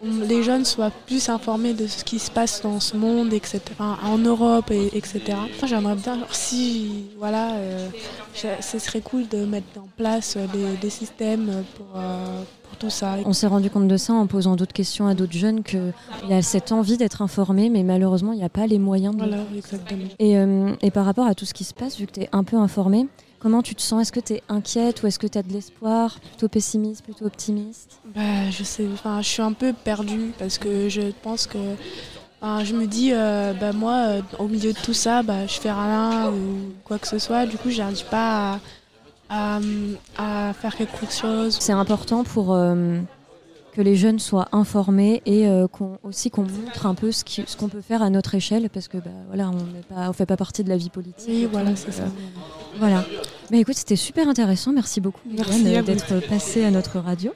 les jeunes soient plus informés de ce qui se passe dans ce monde, etc. En Europe, et, etc. Enfin, j'aimerais bien, genre, si, voilà, euh, ce serait cool de mettre en place euh, des, des systèmes pour, euh, pour tout ça. On s'est rendu compte de ça en posant d'autres questions à d'autres jeunes qu'il y a cette envie d'être informé, mais malheureusement, il n'y a pas les moyens de. Voilà, exactement. Et, euh, et par rapport à tout ce qui se passe, vu que tu es un peu informé, comment tu te sens? Est-ce que tu es inquiète ou est-ce que tu as de l'espoir? Plutôt pessimiste, plutôt optimiste? Bah, je sais, enfin, je suis un peu perdue parce que je pense que. enfin, je me dis, euh, bah, moi, euh, au milieu de tout ça, bah, je fais rien ou quoi que ce soit. Du coup, j'arrive pas à, à, à faire quelque chose. C'est important pour euh, que les jeunes soient informés et qu'on, aussi qu'on montre un peu ce, qui- ce qu'on peut faire à notre échelle parce que bah, voilà, on ne fait pas partie de la vie politique. Oui, voilà, c'est ça. Voilà. Mais écoute, c'était super intéressant. Merci beaucoup, Merci d'être passée à notre radio.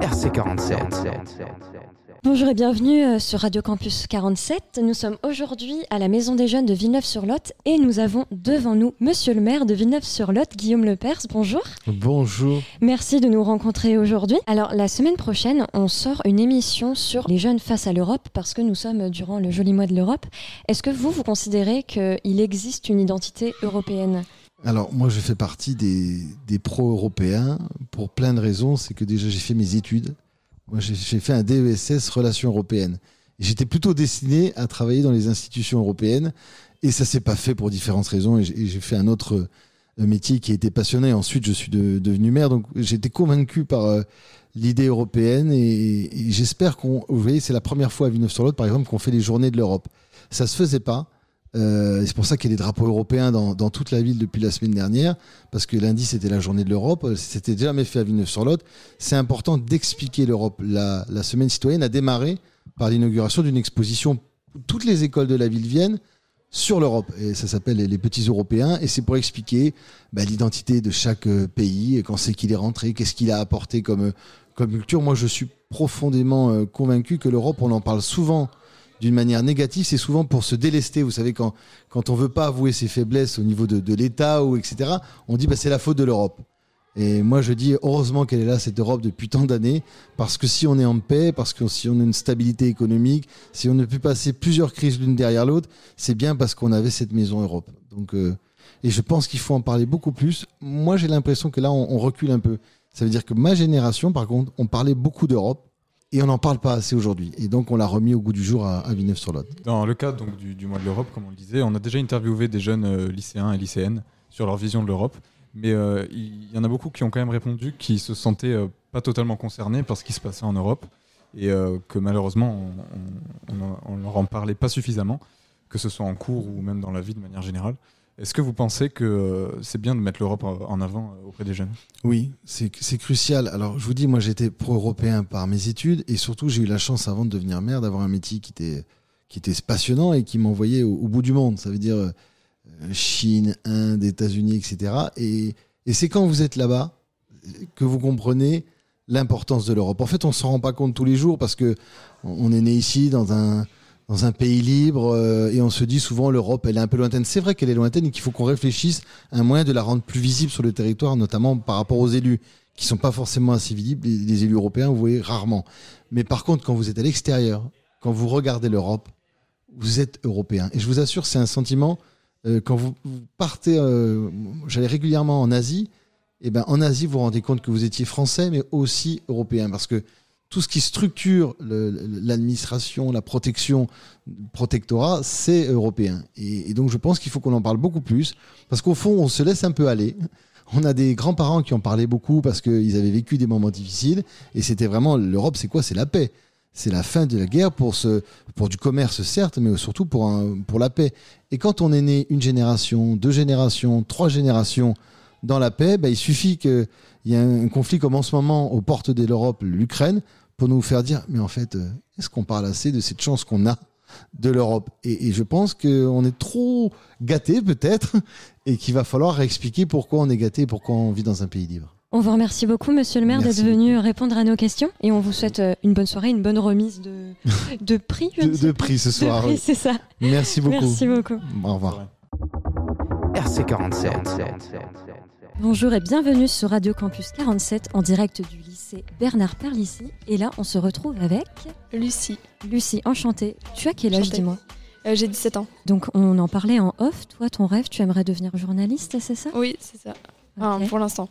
RC47. Bonjour et bienvenue euh, sur Radio Campus 47. Nous sommes aujourd'hui à la Maison des Jeunes de Villeneuve-sur-Lot et nous avons devant nous Monsieur le maire de Villeneuve-sur-Lot, Guillaume Lepers. Bonjour. Bonjour. Merci de nous rencontrer aujourd'hui. Alors la semaine prochaine, on sort une émission sur les jeunes face à l'Europe parce que nous sommes durant le joli mois de l'Europe. Est-ce que vous, vous considérez qu'il existe une identité européenne? Alors moi je fais partie des, des pro-européens pour plein de raisons. C'est que déjà j'ai fait mes études. Moi j'ai fait un DESS Relations européennes. J'étais plutôt destiné à travailler dans les institutions européennes et ça s'est pas fait pour différentes raisons. Et j'ai fait un autre euh, métier qui a été passionné. Ensuite je suis de- devenu maire donc j'étais convaincu par euh, l'idée européenne et, et j'espère qu'on. Vous voyez c'est la première fois à Villeneuve-sur-Lot par exemple qu'on fait les journées de l'Europe. Ça se faisait pas. Euh, c'est pour ça qu'il y a des drapeaux européens dans, toute la ville depuis la semaine dernière, parce que lundi c'était la journée de l'Europe, Euh, c'était jamais fait à Villeneuve-sur-Lot. C'est important d'expliquer l'Europe. La, semaine citoyenne a démarré par l'inauguration d'une exposition toutes les écoles de la ville viennent sur l'Europe. Et ça s'appelle les petits Européens. Et c'est pour expliquer bah, l'identité de chaque euh, pays, et quand c'est qu'il est rentré, qu'est-ce qu'il a apporté comme, culture. Moi, je suis profondément convaincu que l'Europe, on en parle souvent d'une manière négative, c'est souvent pour se délester. Vous savez, quand, quand on veut pas avouer ses faiblesses au niveau de, de l'État ou etc., on dit bah, c'est la faute de l'Europe. Et moi, je dis heureusement qu'elle est là, cette Europe, depuis tant d'années, parce que si on est en paix, parce que si on a une stabilité économique, si on ne peut passer plusieurs crises l'une derrière l'autre, c'est bien parce qu'on avait cette maison Europe. Donc, euh, Et je pense qu'il faut en parler beaucoup plus. Moi, j'ai l'impression que là, on, on recule un peu. Ça veut dire que ma génération, par contre, on parlait beaucoup d'Europe et on n'en parle pas assez aujourd'hui. Et donc, on l'a remis au goût du jour à, à Villeneuve-sur-Lot. Dans le cadre donc, du, mois de l'Europe, comme on le disait, on a déjà interviewé des jeunes euh, lycéens et lycéennes sur leur vision de l'Europe. Mais euh, il y en a beaucoup qui ont quand même répondu qui se sentaient euh, pas totalement concernés par ce qui se passait en Europe et que malheureusement on- on leur en parlait pas suffisamment, que ce soit en cours ou même dans la vie de manière générale. Est-ce que vous pensez que euh, c'est bien de mettre l'Europe en avant euh, auprès des jeunes? Oui, c'est crucial. Alors, je vous dis, moi, j'étais pro-européen par mes études et surtout, j'ai eu la chance, avant de devenir maire, d'avoir un métier qui était, qui était passionnant et qui m'envoyait au, bout du monde. Ça veut dire euh, Chine, Inde, États-Unis, etc. Et, c'est quand vous êtes là-bas que vous comprenez l'importance de l'Europe. En fait, on s'en rend pas compte tous les jours parce que on est né ici dans un dans un pays libre euh, et on se dit souvent l'Europe elle est un peu lointaine. C'est vrai qu'elle est lointaine et qu'il faut qu'on réfléchisse à un moyen de la rendre plus visible sur le territoire, notamment par rapport aux élus qui sont pas forcément assez visibles. Les, élus européens, vous voyez rarement. Mais par contre, quand vous êtes à l'extérieur, quand vous regardez l'Europe, vous êtes européen. Et je vous assure, c'est un sentiment euh, quand vous, partez. euh, J'allais régulièrement en Asie. Et ben en Asie, vous vous rendez compte que vous étiez français, mais aussi européen, parce que tout ce qui structure l'administration, la protection, protectorat, c'est européen. Et, donc je pense qu'il faut qu'on en parle beaucoup plus, parce qu'au fond, on se laisse un peu aller. On a des grands-parents qui en parlaient beaucoup parce qu'ils avaient vécu des moments difficiles, et c'était vraiment l'Europe, c'est quoi? C'est la paix. C'est la fin de la guerre pour, ce, pour du commerce, certes, mais surtout pour, un, pour la paix. Et quand on est né une génération, deux générations, trois générations dans la paix, ben, il suffit qu'il y ait un conflit comme en ce moment aux portes de l'Europe, l'Ukraine, pour nous faire dire, mais en fait, euh, est-ce qu'on parle assez de cette chance qu'on a de l'Europe? Et, et je pense qu'on est trop gâté peut-être et qu'il va falloir expliquer pourquoi on est gâté pourquoi on vit dans un pays libre. On vous remercie beaucoup, monsieur le maire, d'être venu répondre à nos questions. Et on vous souhaite euh, une bonne soirée, une bonne remise de, de prix. De, de prix ce soir. De prix, oui. c'est ça. Merci beaucoup. Merci beaucoup. Au revoir. RC47. Bonjour et bienvenue sur Radio Campus 47 en direct du lycée Bernard Perlicy. Et là, on se retrouve avec Lucie. Lucie, enchantée. Tu as quel âge, dis-moi Euh, J'ai 17 ans. Donc, on en parlait en off. Toi, ton rêve, tu aimerais devenir journaliste, c'est ça? Oui, c'est ça. Enfin, pour l'instant.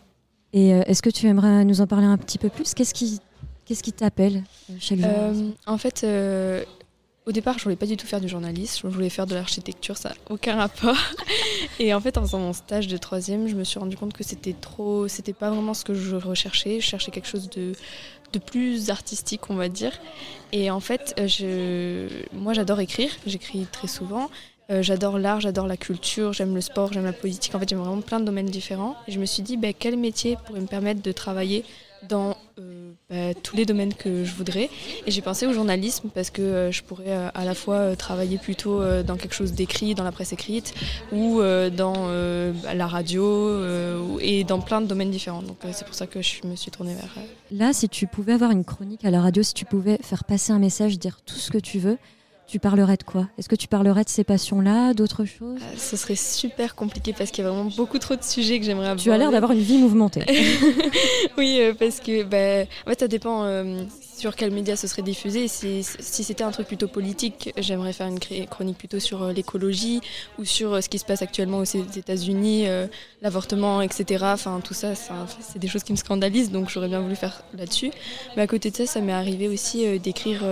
Et euh, est-ce que tu aimerais nous en parler un petit peu plus? Qu'est-ce qui, qu'est-ce qui t'appelle euh, chez le Euh, en fait, euh, au départ, je voulais pas du tout faire du journalisme. Je voulais faire de l'architecture, ça aucun rapport. Et en fait, en faisant mon stage de troisième, je me suis rendu compte que c'était trop, c'était pas vraiment ce que je recherchais. Je cherchais quelque chose de, de plus artistique, on va dire. Et en fait, euh, je, moi, j'adore écrire. J'écris très souvent. Euh, j'adore l'art, j'adore la culture, j'aime le sport, j'aime la politique. En fait, j'aime vraiment plein de domaines différents. Et je me suis dit, bah, quel métier pourrait me permettre de travailler dans euh, bah, tous les domaines que je voudrais. Et j'ai pensé au journalisme parce que euh, je pourrais euh, à la fois travailler plutôt dans quelque chose d'écrit, dans la presse écrite, ou dans bah, la radio, et dans plein de domaines différents. Donc c'est pour ça que je me suis tournée vers... Là, si tu pouvais avoir une chronique à la radio, si tu pouvais faire passer un message, dire tout ce que tu veux, tu parlerais de quoi? Est-ce que tu parlerais de ces passions-là, d'autres choses? Euh, ce serait super compliqué parce qu'il y a vraiment beaucoup trop de sujets que j'aimerais aborder. Tu as l'air d'avoir une vie mouvementée. oui, euh, parce que bah, en fait, ça dépend euh, sur quel média ce serait diffusé. Si, c'était un truc plutôt politique, j'aimerais faire une chronique plutôt sur euh, l'écologie ou sur euh, ce qui se passe actuellement aux États-Unis, euh, l'avortement, etc. Enfin, tout ça, c'est des choses qui me scandalisent, donc j'aurais bien voulu faire là-dessus. Mais à côté de ça, ça m'est arrivé aussi d'écrire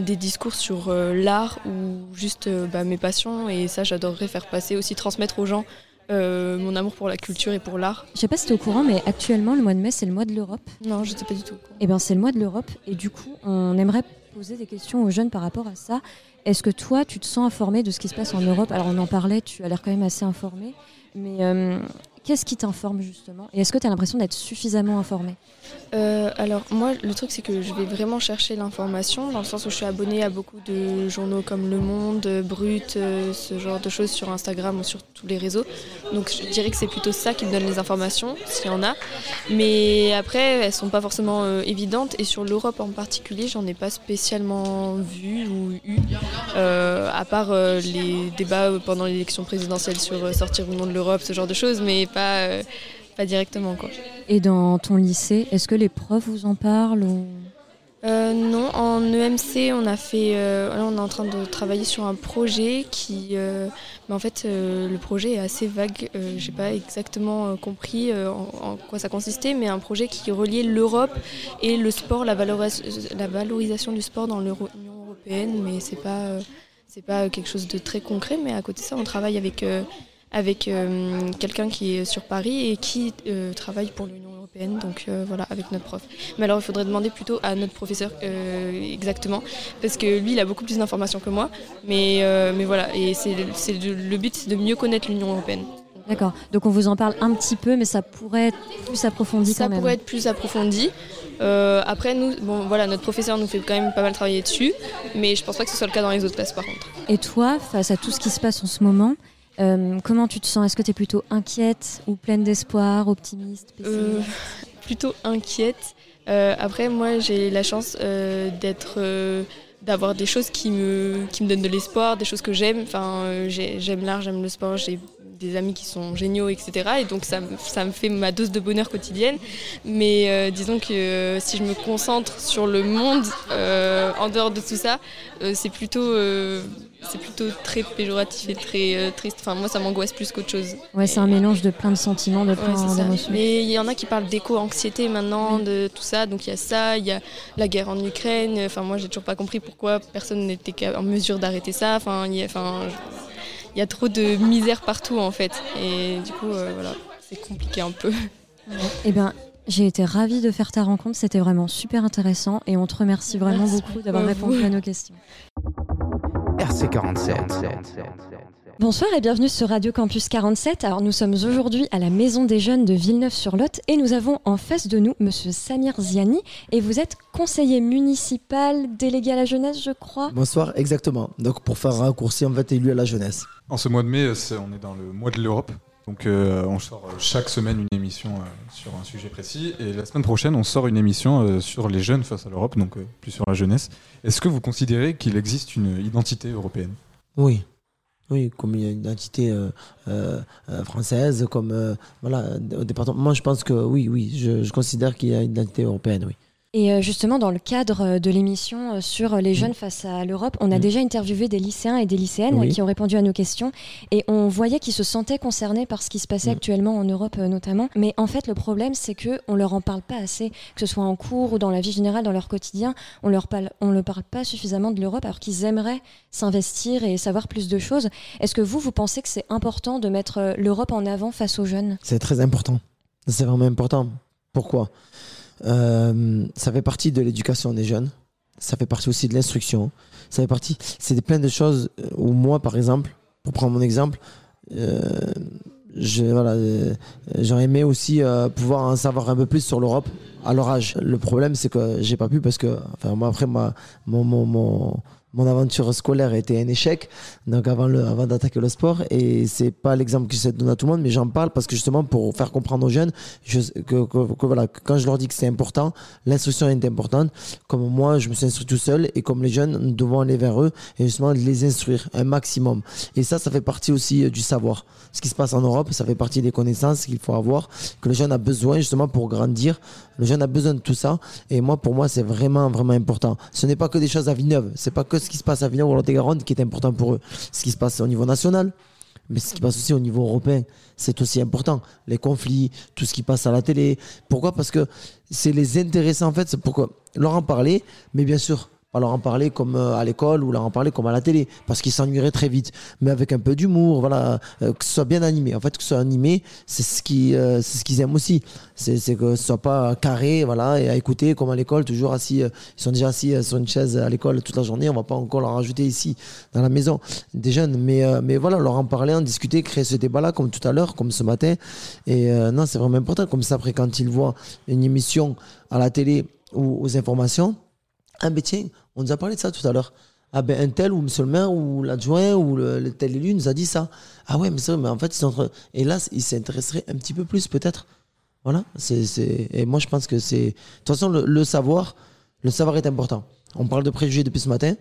des discours sur l'art ou juste bah, mes passions. Et ça, j'adorerais faire passer, aussi transmettre aux gens euh, mon amour pour la culture et pour l'art. Je sais pas si tu es au courant, mais actuellement, le mois de mai, c'est le mois de l'Europe. Non, je sais pas du tout. Eh bien, c'est le mois de l'Europe. Et du coup, on aimerait poser des questions aux jeunes par rapport à ça. Est-ce que toi, tu te sens informé de ce qui se passe en Europe? Alors, on en parlait, tu as l'air quand même assez informé. Mais euh, qu'est-ce qui t'informe justement? Et est-ce que tu as l'impression d'être suffisamment informé? Euh, alors moi le truc c'est que je vais vraiment chercher l'information dans le sens où je suis abonnée à beaucoup de journaux comme Le Monde, Brut, euh, ce genre de choses sur Instagram ou sur tous les réseaux. Donc je dirais que c'est plutôt ça qui me donne les informations s'il y en a. Mais après elles sont pas forcément euh, évidentes et sur l'Europe en particulier j'en ai pas spécialement vu ou eu à part les débats pendant l'élection présidentielle sur sortir ou non de l'Europe ce genre de choses mais pas pas directement quoi. Et dans ton lycée, est-ce que les profs vous en parlent ou... Euh, non, en EMC, on a fait. euh, là, on est en train de travailler sur un projet qui. euh, mais en fait, le projet est assez vague. J'ai pas exactement compris en, en quoi ça consistait, mais un projet qui reliait l'Europe et le sport, la, valoris- la valorisation du sport dans l'Union européenne. Mais c'est pas, c'est pas quelque chose de très concret. Mais à côté de ça, on travaille avec. Avec euh, quelqu'un qui est sur Paris et qui euh, travaille pour l'Union européenne, donc euh, voilà, avec notre prof. Mais alors il faudrait demander plutôt à notre professeur exactement, parce que lui il a beaucoup plus d'informations que moi, mais, mais voilà, et c'est le but c'est de mieux connaître l'Union européenne. D'accord. Donc on vous en parle un petit peu, mais ça pourrait être plus approfondi Ça quand même. pourrait être plus approfondi. Euh, après, nous, bon, voilà, notre professeur nous fait quand même pas mal travailler dessus, mais je pense pas que ce soit le cas dans les autres classes par contre. Et toi, face à tout ce qui se passe en ce moment, euh, comment tu te sens? Est-ce que tu es plutôt inquiète ou pleine d'espoir, optimiste, Euh, plutôt inquiète. Euh, après, moi, j'ai la chance d'être, d'avoir des choses qui me, donnent de l'espoir, des choses que j'aime. J'aime l'art, j'aime le sport, j'ai des amis qui sont géniaux, etc. Et donc, ça, ça me fait ma dose de bonheur quotidienne. Mais disons que si je me concentre sur le monde en dehors de tout ça, c'est plutôt, c'est plutôt très péjoratif et très euh, triste. Enfin, moi, ça m'angoisse plus qu'autre chose. Ouais, c'est un mélange de plein de sentiments, de plein d'émotions. Mais il y en a qui parlent d'éco-anxiété maintenant, de tout ça. Donc il y a ça, il y a la guerre en Ukraine. Enfin, moi, j'ai toujours pas compris pourquoi personne n'était en mesure d'arrêter ça. Enfin, il y a, enfin, je- il y a trop de misère partout en fait. Et du coup, euh, voilà, c'est compliqué un peu. Eh bien, j'ai été ravie de faire ta rencontre. C'était vraiment super intéressant et on te remercie vraiment Merci beaucoup d'avoir répondu à nos questions. RC47. Bonsoir et bienvenue sur Radio Campus 47. Alors nous sommes aujourd'hui à la Maison des Jeunes de Villeneuve-sur-Lot et nous avons en face de nous Monsieur Samir Ziani et vous êtes conseiller municipal délégué à la jeunesse, je crois. Bonsoir, exactement. Donc pour faire un raccourci, on va être élu à la jeunesse. En ce mois de mai, c'est- on est dans le mois de l'Europe. Donc euh, on sort euh, chaque semaine une émission euh, sur un sujet précis. Et la semaine prochaine, on sort une émission euh, sur les jeunes face à l'Europe, donc euh, plus sur la jeunesse. Est-ce que vous considérez qu'il existe une identité européenne? Oui. Oui, comme une identité euh, française, comme voilà, au département. Moi, je pense que oui, oui, je, je considère qu'il y a une identité européenne, oui. Et euh, justement, dans le cadre euh, de l'émission euh, sur les jeunes face à l'Europe, on a Mm. déjà interviewé des lycéens et des lycéennes Oui. qui ont répondu à nos questions et on voyait qu'ils se sentaient concernés par ce qui se passait Mm. actuellement en Europe notamment. Mais en fait, le problème, c'est que on leur en parle pas assez, que ce soit en cours ou dans la vie générale, dans leur quotidien, on leur parle, on ne parle pas suffisamment de l'Europe alors qu'ils aimeraient s'investir et savoir plus de choses. Est-ce que vous, vous pensez que c'est important de mettre l'Europe en avant face aux jeunes? C'est très important. C'est vraiment important. Pourquoi? Euh, Ça fait partie de l'éducation des jeunes. Ça fait partie aussi de l'instruction. Ça fait partie. C'est plein de choses euh, où moi, par exemple, pour prendre mon exemple, euh, euh, j'aurais aimé aussi pouvoir en savoir un peu plus sur l'Europe à leur âge. Le problème, c'est que j'ai pas pu parce que, enfin, moi, après, mon, mon, mon, mon aventure scolaire a été un échec, donc avant, avant d'attaquer le sport, et c'est pas l'exemple que de donner à tout le monde, mais j'en parle parce que justement, pour faire comprendre aux jeunes je, que, que- voilà, que quand je leur dis que c'est important, l'instruction est importante. Comme moi, je me suis instruit tout seul, et comme les jeunes, nous devons aller vers eux et justement les instruire un maximum. Et ça, ça fait partie aussi euh, du savoir. Ce qui se passe en Europe, ça fait partie des connaissances qu'il faut avoir, que le jeune a besoin justement pour grandir. Le jeune a besoin de tout ça. Et moi, pour moi, c'est vraiment, vraiment important. Ce n'est pas que des choses à Villeneuve. C'est pas que ce qui se passe à à Lot-et-Garonne qui est important pour eux. Ce qui se passe au niveau national, mais ce qui passe aussi au niveau européen, c'est aussi important. Les conflits, tout ce qui passe à la télé. Pourquoi? Parce que c'est les intéresser en fait, c'est pourquoi leur en parler, mais bien sûr, pas leur en parler comme euh, à l'école ou leur en parler comme à la télé, parce qu'ils s'ennuieraient très vite. Mais avec un peu d'humour, voilà, euh, que ce soit bien animé. En fait, que ce soit animé, c'est ce qui, euh, ce qu'ils aiment aussi. C'est que ce soit pas carré, voilà, et à écouter comme à l'école, toujours assis. ils sont déjà assis sur une chaise à l'école toute la journée. On va pas encore leur rajouter ici dans la maison des jeunes. Mais mais voilà, leur en parler, en discuter, créer ce débat-là, comme tout à l'heure, comme ce matin. Et non, c'est vraiment important. Comme ça, après, quand ils voient une émission à la télé ou aux informations, ben tiens, on nous a parlé de ça tout à l'heure. Ah ben un tel ou maire ou l'adjoint ou le, tel élu nous a dit ça. Ah ouais, mais vrai, mais en fait, ils sont en train- Et là, ils s'intéresseraient un petit peu plus peut-être. Voilà. C'est. Et moi, je pense que c'est... De toute façon, le, savoir, le savoir est important. On parle de préjugés depuis ce matin.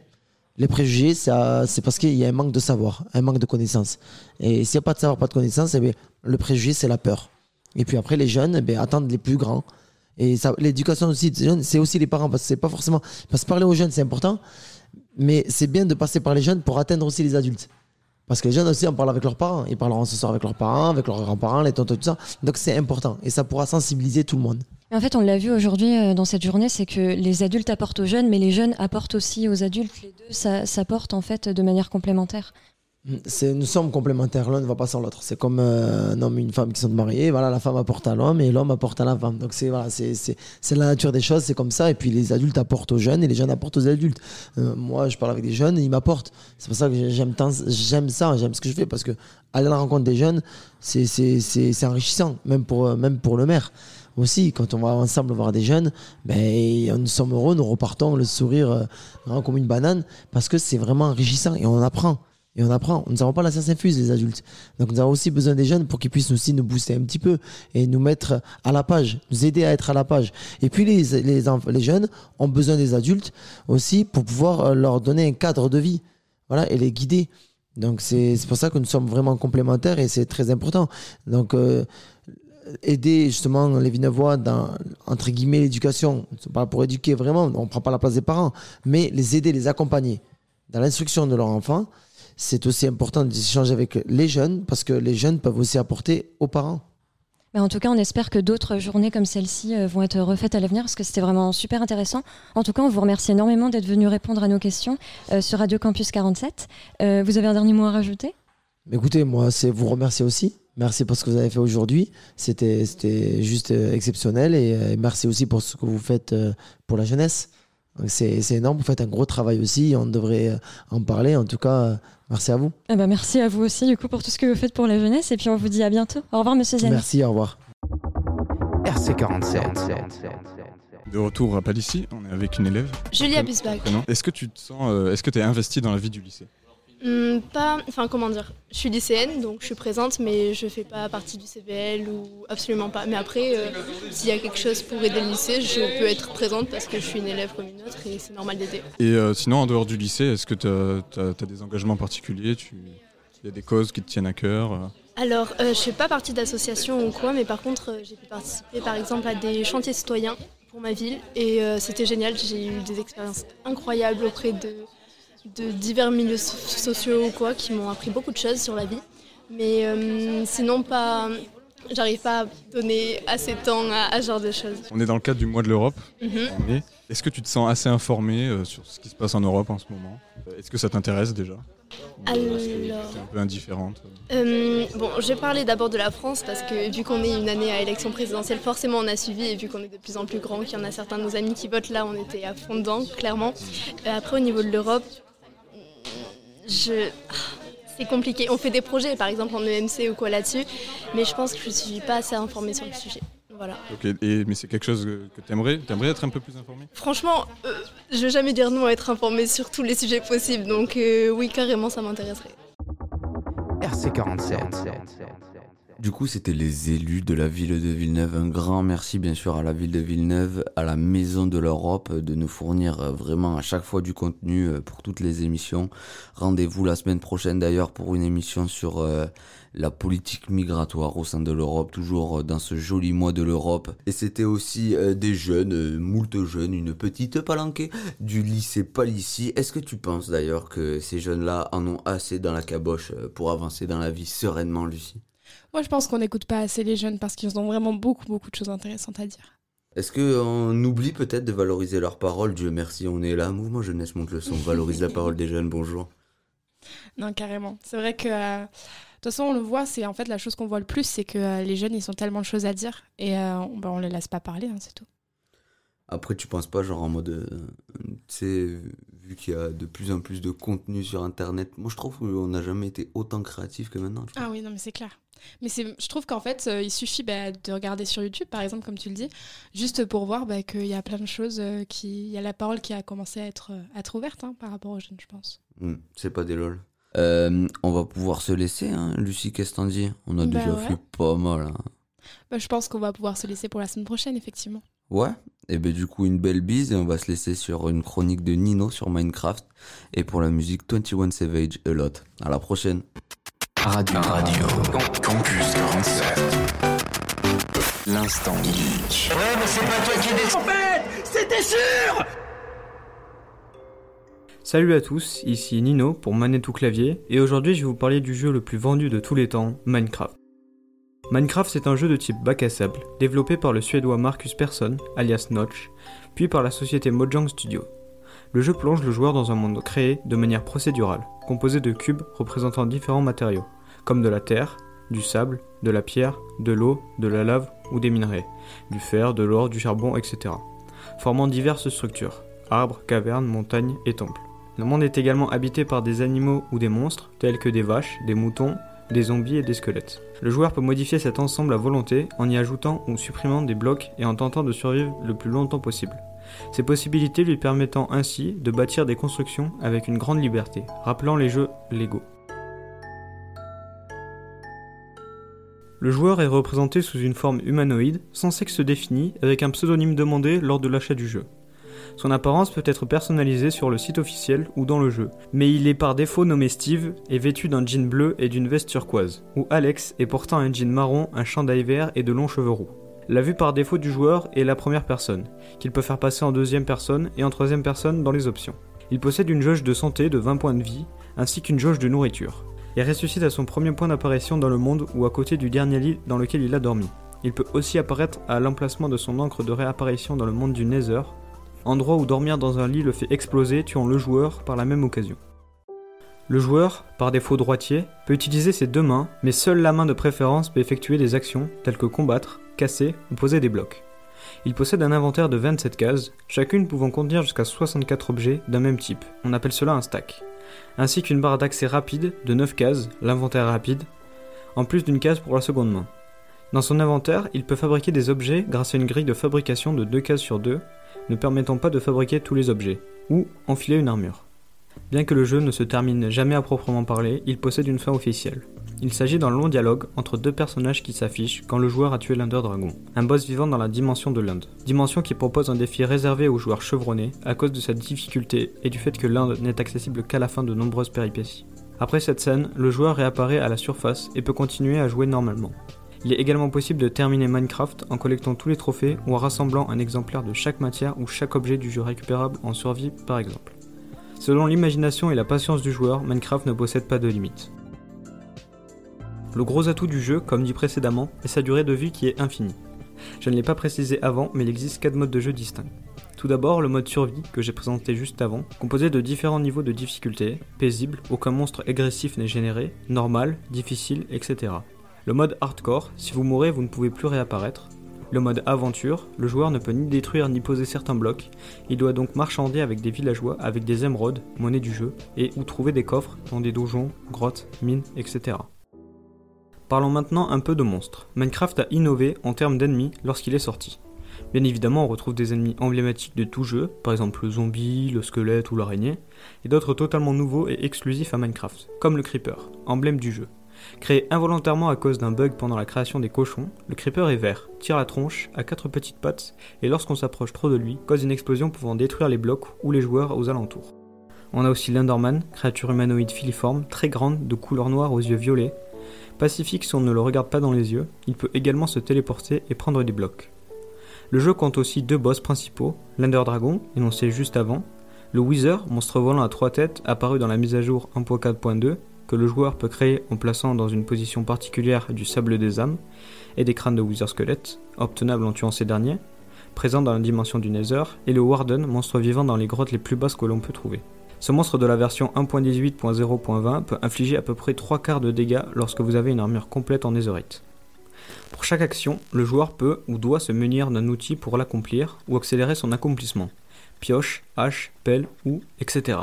Les préjugés, ça, c'est parce qu'il y a un manque de savoir, un manque de connaissances. Et s'il n'y a pas de savoir, pas de connaissances, eh bien, le préjugé, c'est la peur. Et puis après, les jeunes eh attendent les plus grands. Et l'éducation aussi des jeunes, c'est aussi les parents, parce que c'est pas forcément. Parce que parler aux jeunes, c'est important, mais c'est bien de passer par les jeunes pour atteindre aussi les adultes. Parce que les jeunes aussi, on parle avec leurs parents. Ils parleront ce soir avec leurs parents, avec leurs grands-parents, les tontons, tout ça. Donc c'est important. Et ça pourra sensibiliser tout le monde. En fait, on l'a vu aujourd'hui euh, dans cette journée, c'est que les adultes apportent aux jeunes, mais les jeunes apportent aussi aux adultes. Les deux s'apportent en fait de manière complémentaire. Nous sommes complémentaires, l'un ne va pas sans l'autre. C'est comme euh, un homme et une femme qui sont mariés. Voilà, la femme apporte à l'homme et l'homme apporte à la femme. Donc c'est voilà, c'est, la nature des choses, c'est comme ça. Et puis les adultes apportent aux jeunes et les jeunes apportent aux adultes. Euh, moi, je parle avec des jeunes et ils m'apportent. C'est pour ça que j'aime tant, j'aime ça, j'aime ce que je fais parce que aller à la rencontre des jeunes, c'est, c'est, enrichissant, même pour, euh, même pour le maire. Aussi, quand on va ensemble voir des jeunes, ben, nous sommes heureux, nous repartons le sourire grand comme une banane parce que c'est vraiment enrichissant et on apprend. Et on apprend. Nous n'avons pas la science infuse, les adultes. Donc nous avons aussi besoin des jeunes pour qu'ils puissent aussi nous booster un petit peu et nous mettre à la page, nous aider à être à la page. Et puis les, les, jeunes ont besoin des adultes aussi pour pouvoir euh, leur donner un cadre de vie voilà, et les guider. Donc c'est pour ça que nous sommes vraiment complémentaires et c'est très important. Donc euh, aider justement les Vinevois dans, entre guillemets, l'éducation. Pas pour éduquer vraiment, on prend pas la place des parents, mais les aider, les accompagner dans l'instruction de leur enfant. C'est aussi important d'échanger avec les jeunes parce que les jeunes peuvent aussi apporter aux parents. Mais en tout cas, on espère que d'autres journées comme celle-ci euh, vont être refaites à l'avenir parce que c'était vraiment super intéressant. En tout cas, on vous remercie énormément d'être venu répondre à nos questions euh, sur Radio Campus 47. Euh, vous avez un dernier mot à rajouter? Écoutez, moi, c'est vous remercier aussi. Merci pour ce que vous avez fait aujourd'hui. C'était juste exceptionnel et merci aussi pour ce que vous faites pour la jeunesse. C'est énorme. Vous faites un gros travail aussi. On devrait euh, en parler. En tout cas, euh, merci à vous. Eh ben, Merci à vous aussi du coup pour tout ce que vous faites pour la jeunesse et puis on vous dit à bientôt. Au revoir, monsieur Ziani. Merci, au revoir. RC47. De retour à Palissy, on est avec une élève. Julia prénom? Est-ce que tu te sens, euh, est-ce que tu es investi dans la vie du lycée? Hmm, pas, enfin comment dire, je suis lycéenne donc je suis présente mais je fais pas partie du CVL ou absolument pas. Mais après, euh, s'il y a quelque chose pour aider le lycée, je peux être présente parce que je suis une élève comme une autre et c'est normal d'aider. Et euh, sinon, en dehors du lycée, est-ce que tu as, des engagements particuliers? Tu- Il y a des causes qui te tiennent à cœur euh? Alors, euh, je fais pas partie d'association ou quoi, mais par contre, euh, j'ai pu participer par exemple à des chantiers citoyens pour ma ville et euh, c'était génial. J'ai eu des expériences incroyables auprès de, de divers milieux so- sociaux ou quoi qui m'ont appris beaucoup de choses sur la vie. Mais euh, sinon, pas, j'arrive pas à donner assez de temps à, à ce genre de choses. On est dans le cadre du mois de l'Europe. Mhm. Est-ce que tu te sens assez informé euh, sur ce qui se passe en Europe en ce moment? Euh, Est-ce que ça t'intéresse déjà? Alors- un peu indifférente? Euh, bon, je vais parler d'abord de la France parce que vu qu'on est une année à élection présidentielle, forcément on a suivi et vu qu'on est de plus en plus grand, qu'il y en a certains de nos amis qui votent là, on était à fond dedans, clairement. Après, au niveau de l'Europe, je... c'est compliqué. On fait des projets, par exemple en EMC ou quoi là-dessus, mais je pense que je ne suis pas assez informée sur le sujet. Voilà. Ok, et, mais c'est quelque chose que, tu aimerais T'aimerais être un peu plus informé Franchement, euh, je vais jamais dire non à être informée sur tous les sujets possibles, donc euh, oui, carrément, ça m'intéresserait. RC47. Du coup, c'était les élus de la ville de Villeneuve. Un grand merci, bien sûr, à la ville de Villeneuve, à la Maison de l'Europe, de nous fournir euh, vraiment à chaque fois du contenu euh, pour toutes les émissions. Rendez-vous la semaine prochaine, d'ailleurs, pour une émission sur euh, la politique migratoire au sein de l'Europe, toujours euh, dans ce joli mois de l'Europe. Et c'était aussi euh, des jeunes, euh, moult jeunes, une petite palanquée du lycée Palissy. Est-ce que tu penses, d'ailleurs, que ces jeunes-là en ont assez dans la caboche euh, pour avancer dans la vie sereinement, Lucie? Moi, je pense qu'on n'écoute pas assez les jeunes parce qu'ils ont vraiment beaucoup, beaucoup de choses intéressantes à dire. Est-ce qu'on oublie peut-être de valoriser leurs paroles? Dieu merci, on est là. Mouvement Jeunesse monte le son, valorise la parole des jeunes, bonjour. Non, carrément. C'est vrai que, euh, de toute façon, on le voit, c'est en fait la chose qu'on voit le plus, c'est que euh, les jeunes, ils ont tellement de choses à dire et euh, on, bah, on les laisse pas parler, hein, c'est tout. Après, tu penses pas, genre en mode. tu sais, vu qu'il y a de plus en plus de contenu sur internet, moi je trouve qu'on n'a jamais été autant créatif que maintenant. Ah oui, non, mais c'est clair. Mais c'est, je trouve qu'en fait, euh, il suffit bah, de regarder sur YouTube, par exemple, comme tu le dis, juste pour voir bah, qu'il y a plein de choses euh, qui. Il y a la parole qui a commencé à être, euh, à être ouverte hein, par rapport aux jeunes, je pense. Hmm, c'est pas des lol. Euh, on va pouvoir se laisser, hein, Lucie, qu'est-ce que t'en dis? On a Bah déjà ouais. fait pas mal. hein. Bah, je pense qu'on va pouvoir se laisser pour la semaine prochaine, effectivement. Ouais, et ben du coup une belle bise et on va se laisser sur une chronique de Nino sur Minecraft et pour la musique 21 Savage A Lot. À la prochaine. Radio. Radio. Campus 47. L'instant geek. Ouais, mais c'est pas toi qui. En fait, c'était sûr Salut à tous, ici Nino pour Manette ou Clavier, et aujourd'hui je vais vous parler du jeu le plus vendu de tous les temps, Minecraft. Minecraft c'est un jeu de type bac à sable, développé par le suédois Marcus Persson, alias Notch, puis par la société Mojang Studio. Le jeu plonge le joueur dans un monde créé de manière procédurale, composé de cubes représentant différents matériaux, comme de la terre, du sable, de la pierre, de l'eau, de la lave ou des minerais, du fer, de l'or, du charbon, etc., formant diverses structures, arbres, cavernes, montagnes et temples. Le monde est également habité par des animaux ou des monstres, tels que des vaches, des moutons, des zombies et des squelettes. Le joueur peut modifier cet ensemble à volonté en y ajoutant ou supprimant des blocs et en tentant de survivre le plus longtemps possible. Ces possibilités lui permettant ainsi de bâtir des constructions avec une grande liberté, rappelant les jeux Lego. Le joueur est représenté sous une forme humanoïde, sans sexe défini, avec un pseudonyme demandé lors de l'achat du jeu. Son apparence peut être personnalisée sur le site officiel ou dans le jeu, mais il est par défaut nommé Steve et vêtu d'un jean bleu et d'une veste turquoise, ou Alex est portant un jean marron, un chandail vert et de longs cheveux roux. La vue par défaut du joueur est la première personne, qu'il peut faire passer en deuxième personne et en troisième personne dans les options. Il possède une jauge de santé de 20 points de vie, ainsi qu'une jauge de nourriture, et ressuscite à son premier point d'apparition dans le monde ou à côté du dernier lit dans lequel il a dormi. Il peut aussi apparaître à l'emplacement de son encre de réapparition dans le monde du Nether, endroit où dormir dans un lit le fait exploser, tuant le joueur par la même occasion. Le joueur, par défaut droitier, peut utiliser ses deux mains, mais seule la main de préférence peut effectuer des actions telles que combattre, casser ou poser des blocs. Il possède un inventaire de 27 cases, chacune pouvant contenir jusqu'à 64 objets d'un même type, on appelle cela un stack, ainsi qu'une barre d'accès rapide de 9 cases, l'inventaire rapide, en plus d'une case pour la seconde main. Dans son inventaire, il peut fabriquer des objets grâce à une grille de fabrication de 2 cases sur 2, ne permettant pas de fabriquer tous les objets, ou enfiler une armure. Bien que le jeu ne se termine jamais à proprement parler, il possède une fin officielle. Il s'agit d'un long dialogue entre deux personnages qui s'affichent quand le joueur a tué l'Under Dragon, un boss vivant dans la dimension de l'Inde. Dimension qui propose un défi réservé aux joueurs chevronnés à cause de sa difficulté et du fait que l'Inde n'est accessible qu'à la fin de nombreuses péripéties. Après cette scène, le joueur réapparaît à la surface et peut continuer à jouer normalement. Il est également possible de terminer Minecraft en collectant tous les trophées ou en rassemblant un exemplaire de chaque matière ou chaque objet du jeu récupérable en survie par exemple. Selon l'imagination et la patience du joueur, Minecraft ne possède pas de limite. Le gros atout du jeu, comme dit précédemment, est sa durée de vie qui est infinie. Je ne l'ai pas précisé avant, mais il existe 4 modes de jeu distincts. Tout d'abord, le mode survie, que j'ai présenté juste avant, composé de différents niveaux de difficulté, paisible, aucun monstre agressif n'est généré, normal, difficile, etc. Le mode hardcore, si vous mourrez, vous ne pouvez plus réapparaître. Le mode aventure, le joueur ne peut ni détruire ni poser certains blocs, il doit donc marchander avec des villageois avec des émeraudes, monnaie du jeu, et ou trouver des coffres dans des donjons, grottes, mines, etc. Parlons maintenant un peu de monstres. Minecraft a innové en termes d'ennemis lorsqu'il est sorti. Bien évidemment, on retrouve des ennemis emblématiques de tout jeu, par exemple le zombie, le squelette ou l'araignée, et d'autres totalement nouveaux et exclusifs à Minecraft, comme le creeper, emblème du jeu. Créé involontairement à cause d'un bug pendant la création des cochons, le creeper est vert, tire la tronche, a quatre petites pattes, et lorsqu'on s'approche trop de lui, cause une explosion pouvant détruire les blocs ou les joueurs aux alentours. On a aussi l'Enderman, créature humanoïde filiforme, très grande, de couleur noire aux yeux violets. Pacifique si on ne le regarde pas dans les yeux, il peut également se téléporter et prendre des blocs. Le jeu compte aussi deux boss principaux, l'Ender Dragon, énoncé juste avant, le Wither, monstre volant à trois têtes apparu dans la mise à jour 1.4.2, que le joueur peut créer en plaçant dans une position particulière du sable des âmes, et des crânes de Wither squelettes, obtenables en tuant ces derniers, présents dans la dimension du Nether, et le Warden, monstre vivant dans les grottes les plus basses que l'on peut trouver. Ce monstre de la version 1.18.0.20 peut infliger à peu près 3 quarts de dégâts lorsque vous avez une armure complète en netherite. Pour chaque action, le joueur peut ou doit se munir d'un outil pour l'accomplir ou accélérer son accomplissement. Pioche, hache, pelle ou etc.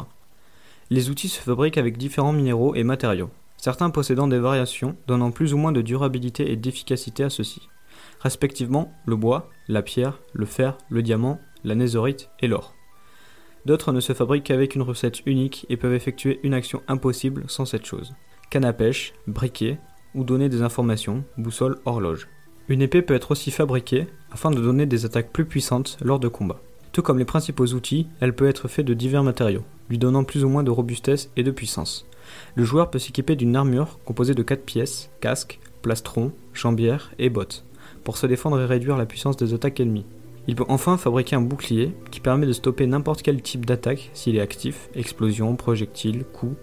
Les outils se fabriquent avec différents minéraux et matériaux, certains possédant des variations donnant plus ou moins de durabilité et d'efficacité à ceux-ci, respectivement le bois, la pierre, le fer, le diamant, la netherite et l'or. D'autres ne se fabriquent qu'avec une recette unique et peuvent effectuer une action impossible sans cette chose. Canne à pêche, briquet, ou donner des informations, boussole, horloge. Une épée peut être aussi fabriquée afin de donner des attaques plus puissantes lors de combats. Tout comme les principaux outils, elle peut être faite de divers matériaux, lui donnant plus ou moins de robustesse et de puissance. Le joueur peut s'équiper d'une armure composée de 4 pièces, casque, plastron, jambière et bottes, pour se défendre et réduire la puissance des attaques ennemies. Il peut enfin fabriquer un bouclier qui permet de stopper n'importe quel type d'attaque s'il est actif, explosion, projectile, coup,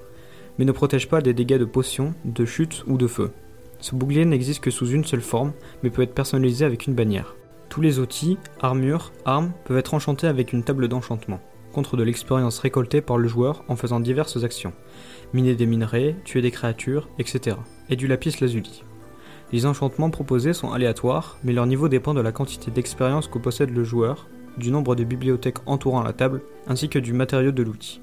mais ne protège pas des dégâts de potions, de chute ou de feu. Ce bouclier n'existe que sous une seule forme, mais peut être personnalisé avec une bannière. Tous les outils, armures, armes peuvent être enchantés avec une table d'enchantement, contre de l'expérience récoltée par le joueur en faisant diverses actions. Miner des minerais, tuer des créatures, etc. Et du lapis lazuli. Les enchantements proposés sont aléatoires, mais leur niveau dépend de la quantité d'expérience que possède le joueur, du nombre de bibliothèques entourant la table, ainsi que du matériau de l'outil.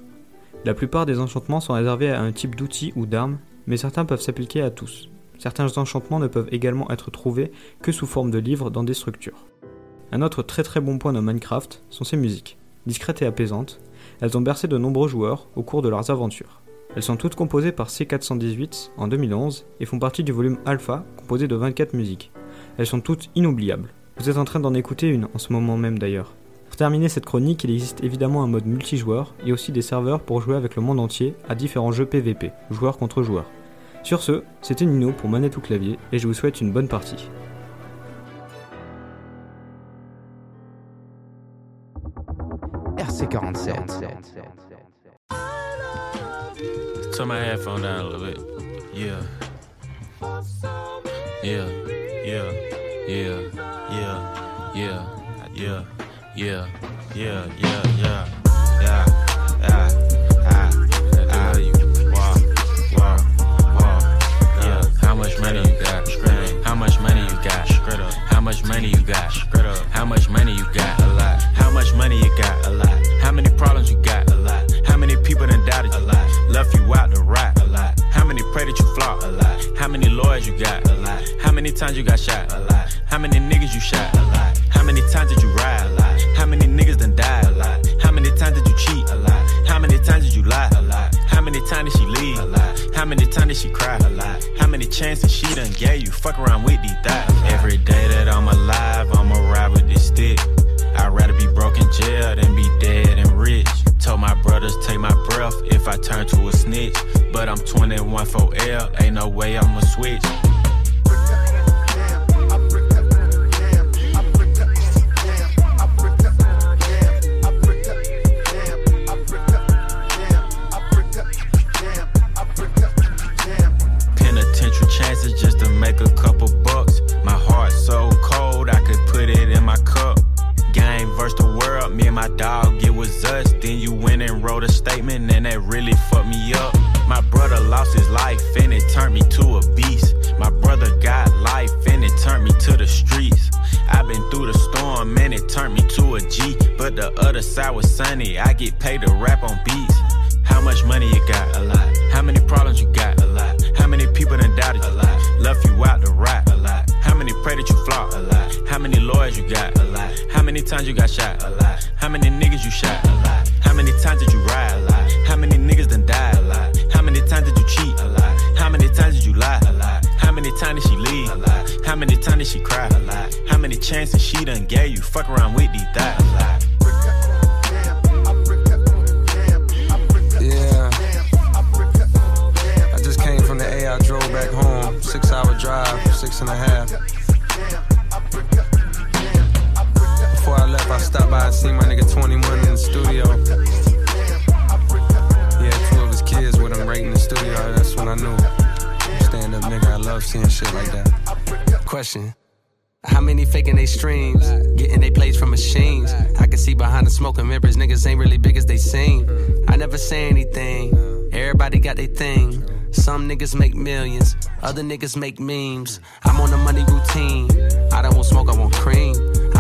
La plupart des enchantements sont réservés à un type d'outil ou d'arme, mais certains peuvent s'appliquer à tous. Certains enchantements ne peuvent également être trouvés que sous forme de livres dans des structures. Un autre très très bon point de Minecraft sont ses musiques. Discrètes et apaisantes, elles ont bercé de nombreux joueurs au cours de leurs aventures. Elles sont toutes composées par C418 en 2011 et font partie du volume Alpha composé de 24 musiques. Elles sont toutes inoubliables. Vous êtes en train d'en écouter une en ce moment même d'ailleurs. Pour terminer cette chronique, il existe évidemment un mode multijoueur et aussi des serveurs pour jouer avec le monde entier à différents jeux PVP, joueur contre joueur. Sur ce, c'était Nino pour Manette ou Clavier et je vous souhaite une bonne partie. RC47. Turn my headphone down a little bit. Yeah. Yeah. Yeah. Yeah. Yeah. Yeah. Yeah. Yeah. Yeah. Yeah. Yeah. Yeah. Yeah. Ah. Ah. How much money you got? How much money you got? How much money you got? Scrit up. How much money you got? A lot. How much money you got? A lot. How many problems you got? A lot. How many people done doubted you? A lot. Left you out to rot? A lot. How many pray that you flop? A lot. How many lawyers you got? A lot. How many times you got shot? A lot. How many niggas you shot? A lot. How many times did you ride? A lot. How many niggas done died? A lot. How many times did you cheat? A lot. How many times did you lie? A lot. How many times did she leave? A lot. How many times did she cry? A lot. How many chances she done gave you? Fuck around with these thighs. Every day that I'm alive, I'ma ride with this stick. I'd rather be broke in jail than be dead and rich. Told my brothers take my breath if I turn to a snitch. But I'm 21 for L, ain't no way I'ma switch. pay the Six hour drive, six and a half. Before I left, I stopped by and seen my nigga 21 in the studio. Had two of his kids with him right in the studio. That's when I knew. Stand up nigga, I love seeing shit like that. Question. How many faking they streams? Getting they plays from machines. I can see behind the smoke and mirrors, niggas ain't really big as they seem. I never say anything. Everybody got their thing. Some niggas make millions, other niggas make memes. I'm on a money routine. I don't want smoke, I want cream.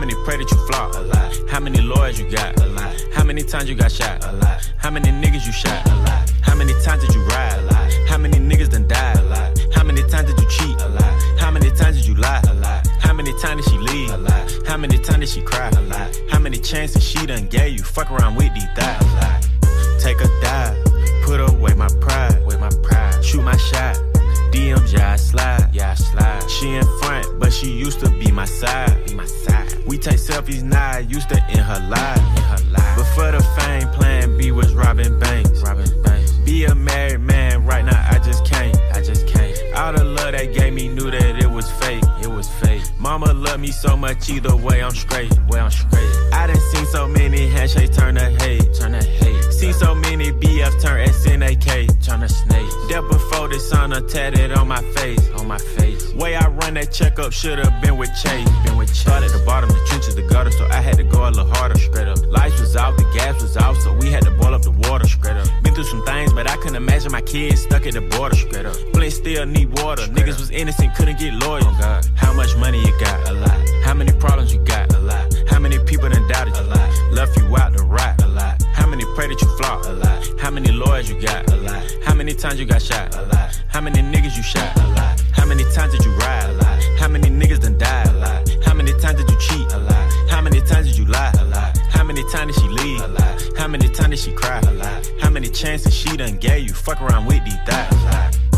How many pray that you flop? A lot. How many lawyers you got? A lot. How many times you got shot? A lot. How many niggas you shot? A lot. How many times did you ride? A lot. How many niggas done died? A lot. How many times did you cheat? A lot. How many times did you lie? A lot. How many times did she leave? A lot. How many times did she cry? A lot. How many chances she done gave you? Fuck around with these thighs. A lot. Take a dive, put away my pride, with my pride. Shoot my shot, DMs, yeah I slide, yeah I slide. She in front, but she used to be my side, be my side. We take selfies now, used to in her life, in her life. But for the fame, plan B was Robin Banks, Robin Banks. Be a married man, right now I just can't, I just can't. All the love they gave me knew that it was fake, it was fake. Mama loved me so much, either way I'm straight, way I'm straight. I done seen so many handshakes turn to hate, turn to hate. Many BF turn SNAK, to snake. That before this sun tatted on my face, on my face. Way I run that checkup should've been with Chase, been with Chase. Started at the bottom, the trenches, the gutter, so I had to go a little harder, straight up. Lights was out, the gas was out, so we had to boil up the water, straight up. Been through some things, but I couldn't imagine my kids stuck at the border, straight up. Flint still need water, niggas was innocent, couldn't get lawyers. Oh God. How much money you got? A lot. How many problems you got? A lot. How many people done doubted you? A lot. Left you out to rot? A lot. How many pray that you flop? A lot. How many lawyers you got? A lot. How many times you got shot? A lot. How many niggas you shot? A lot. How many times did you ride? A lot. How many niggas done died? A lot. How many times did you cheat? A lot. How many times did you lie? A lot. How many times did she leave? A lot. How many times did she cry? A lot. How many chances she done gave you? Fuck around with these thighs? A lot.